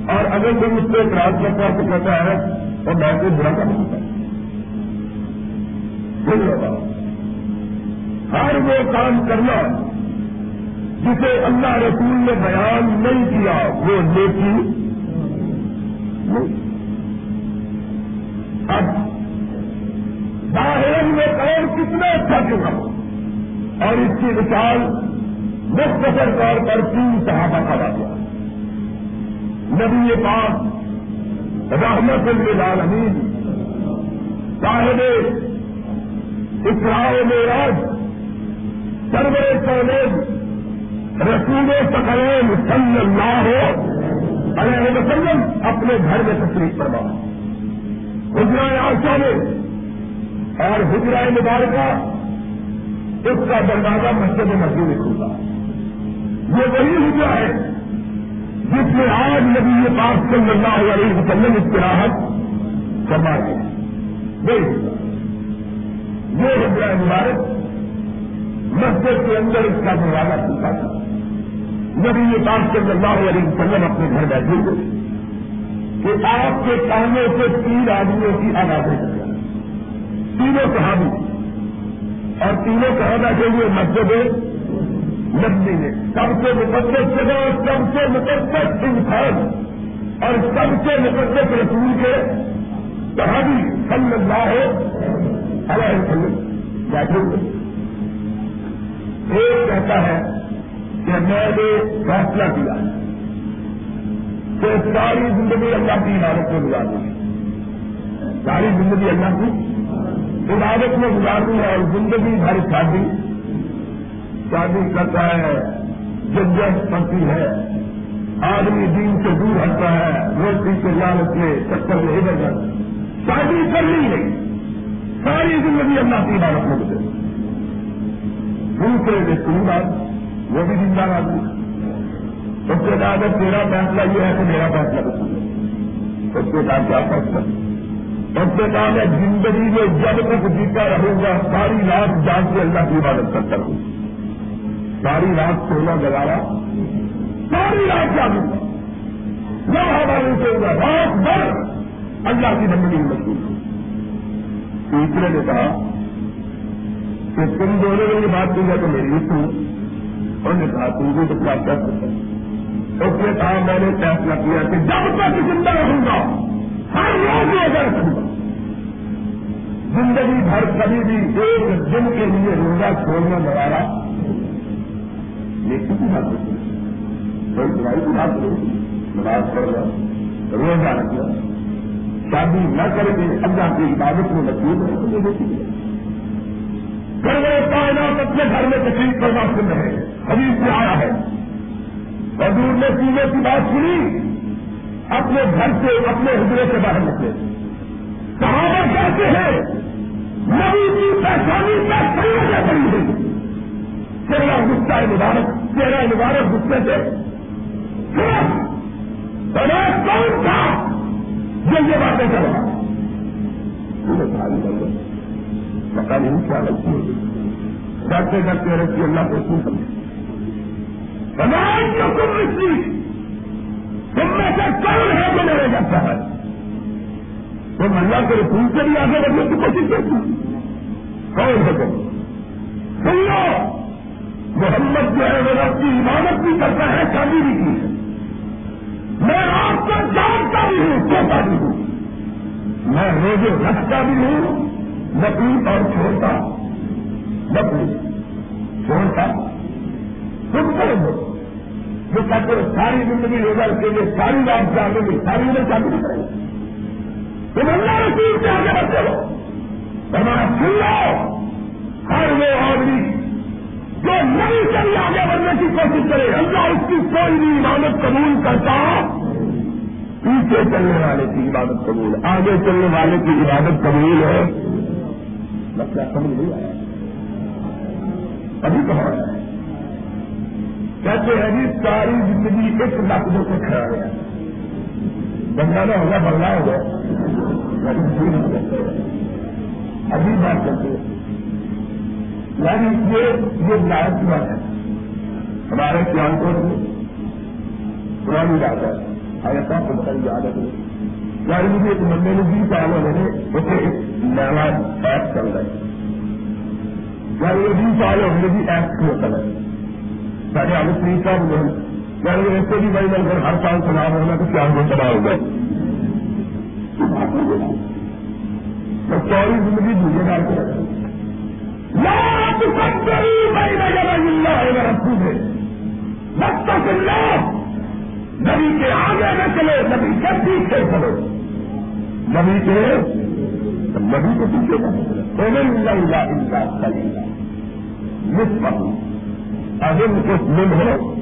اور اگر کوئی اس سے اعتراض کرتا ہے تو کہتا ہے اور میں کوئی برا کر نہیں کرتا۔ ہر وہ کام کرنا جسے اللہ رسول نے بیان نہیں کیا، وہ نیکی۔ اب باہر میں کام کتنا اچھا چکا اور اس کی مثال مختصر طور پر تین صحابہ کا واقعہ۔ نبی پاک رحمت العالمین صاحب اسراء معراج، سرور سولید رسول سکرین صلی اللہ علیہ وسلم اپنے گھر میں تشریف فرما۔ حجرائے آشا میں اور حجرائے مبارکہ اس کا دروازہ مسجد مسجد میں کھلتا۔ یہ وہی حجرا ہے جس میں آج نبی پاک صلی اللہ علیہ وسلم اس کی راحت فرما گیا یہ حجرائے مبارک مسجد کے اندر اس کا دروازہ کھلتا تھا۔ نبی یہ بات صلی اللہ علیہ وسلم اپنے گھر بیٹھے ہوئے کہ آپ کے کاموں سے تین آدمیوں کی آوازیں کر تینوں صحابی اور تینوں کہا بیٹھے ہوئے مسجد نبی میں۔ سب سے مقدس جگہ، سب سے مقدس انسان اور سب سے مقدس رسول کے صحابی صلی اللہ علیہ وسلم بیٹھے ہوئے۔ ایک کہتا ہے کہ میں نے فیصلہ کیا کہ ساری زندگی اللہ کی عبادت میں گزار دوں۔ ساری زندگی اللہ کی عبادت میں گزار دوں اور زندگی بھر شادی شادی کرتا ہے ججت پڑتی ہے، آدمی دین سے دور ہٹتا ہے، روٹی کے لالچ میں چکر میں ادھر جاتا شادی کرنی نہیں۔ ساری زندگی اللہ کی عبادت میں گزرے دوسرے نے بات، وہ بھی زندہ آدمی اس کے بعد تیرا فیصلہ یہ ہے کہ میرا فیصلہ اس کے بعد کیا فیصلہ؟ اس کے بعد میں زندگی میں جب تک جیتا رہوں گا، ساری رات جان کے اللہ کی عبادت کرتا رہوں۔ ساری رات سونا گزارا۔ ساری رات جاگوں گا۔ نہ ہمارے سے رات بھر اللہ کی بندگی میں مشہور تیسرے نے کہا کہ تم دونوں نے یہ بات کی ہے تو میری سن انہوں نے کہا تم بھی تو کیا کر سکتے اس نے کہا میں نے فیصلہ کیا کہ جب تک زندہ رہوں گا، ہر روز روزہ رکھوں گا۔ زندگی بھر کبھی بھی ایک دن کے لیے روزہ چھوڑنا دوبارہ یہ کسی بات نہیں۔ کوئی دوائی کی بات نہیں۔ نماز پڑھ رہا روزہ رکھنا شادی نہ کر کے اللہ کی عبادت میں مشہور ہے تو یہ دیکھی پھر وہ کائنات اپنے گھر میں تکلیف کرنا سن رہے ہیں۔ حدیث میں آیا ہے۔ حضور نے پینے کی بات سنی۔ اپنے گھر سے، اپنے حجرے سے باہر نکلے۔ صحابہ کہتے ہیں، نبی کی پہچانی کا صحیح وجہ کری ہے۔ چہرہ غصہ مبارک چہرہ مبارک غصے سے۔ بڑا کون تھا؟ جو یہ باتیں کر رہا پتا نہیں کیا لگتی ڈرتے ڈرتے رکھیے اللہ کو سن سکتے بنائیں جو تم مچھلی تم میں سے کون ہے جو میرے جاتا ہے؟ تم اللہ کے رسول سے بھی آگے بڑھنے کی کوشش کرتی کون ہے تم؟ سن لو۔ محمد جو ہے وہ رب کی عبادت بھی کرتا ہے شادی بھی کی ہے۔ میں آپ کو جانتا بھی ہوں سوتا بھی ہوں۔ میں روزے رکھتا بھی ہوں نقلی اور چھوڑتا نقلی چھوڑتا۔ خود کریں گے جو کہتے ہیں، ساری زندگی روزہ رکھیں گے ساری رات جاگیں گے ساری عمر شادی کریں گے تم اللہ رسول سے آگے بڑھتے ہو۔ ہمارا سن لو، ہر وہ آدمی جو نئی چلی آگے بڑھنے کی کوشش کرے، اللہ اس کی کوئی بھی عبادت قبول کرتا، پیچھے چلنے والے کی عبادت قبول، آگے چلنے والے کی عبادت قبول ہے۔ مسئلہ سمجھ نہیں آیا۔ ابھی کہاں ہے کہتے ہیں جی ساری زندگی ایک لفظوں سے کھڑا گیا بندہ نہ ہوگا بدلا ہوگا ابھی بات کرتے یعنی یہ یہ لائق کی بات ہے۔ ہمارے پیان کو پرانی بات ہے۔ ایسا کو بتائی عادت ہے۔ یعنی مجھے ایک بندے نے بیس سال میں نے اسے ایک نیا ایپ چل رہا ہے۔ یعنی یہ بیس سال ہم بھی ایپ کیوں چل رہا ہے۔ سارے آگے تین سال میں یعنی ایسے بھی بھائی مل کر ہر سال چلا ہوگا تو کیا ہو چلا ہوگا سوری زندگی بھولے ڈال کے رکھیں نبی کے آگے نہ چلو، نبی کے پیچھے چلو. نبی کے نبی کے پیچھے نہ چلو. نسبت اہم کچھ من ہو.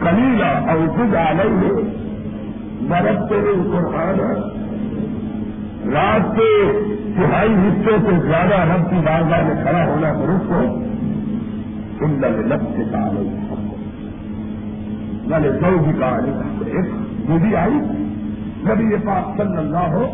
کلیلا اور خود آلئی ہو مرد کے لیے قرآن رات کے تہائی حصے سے زیادہ رب کی بارگاہ میں کھڑا ہونا درست ہو سندر لب سے کہا میں لے بھی کہا ایک بھی آئی، نبی یہ پاک صلی اللہ ہو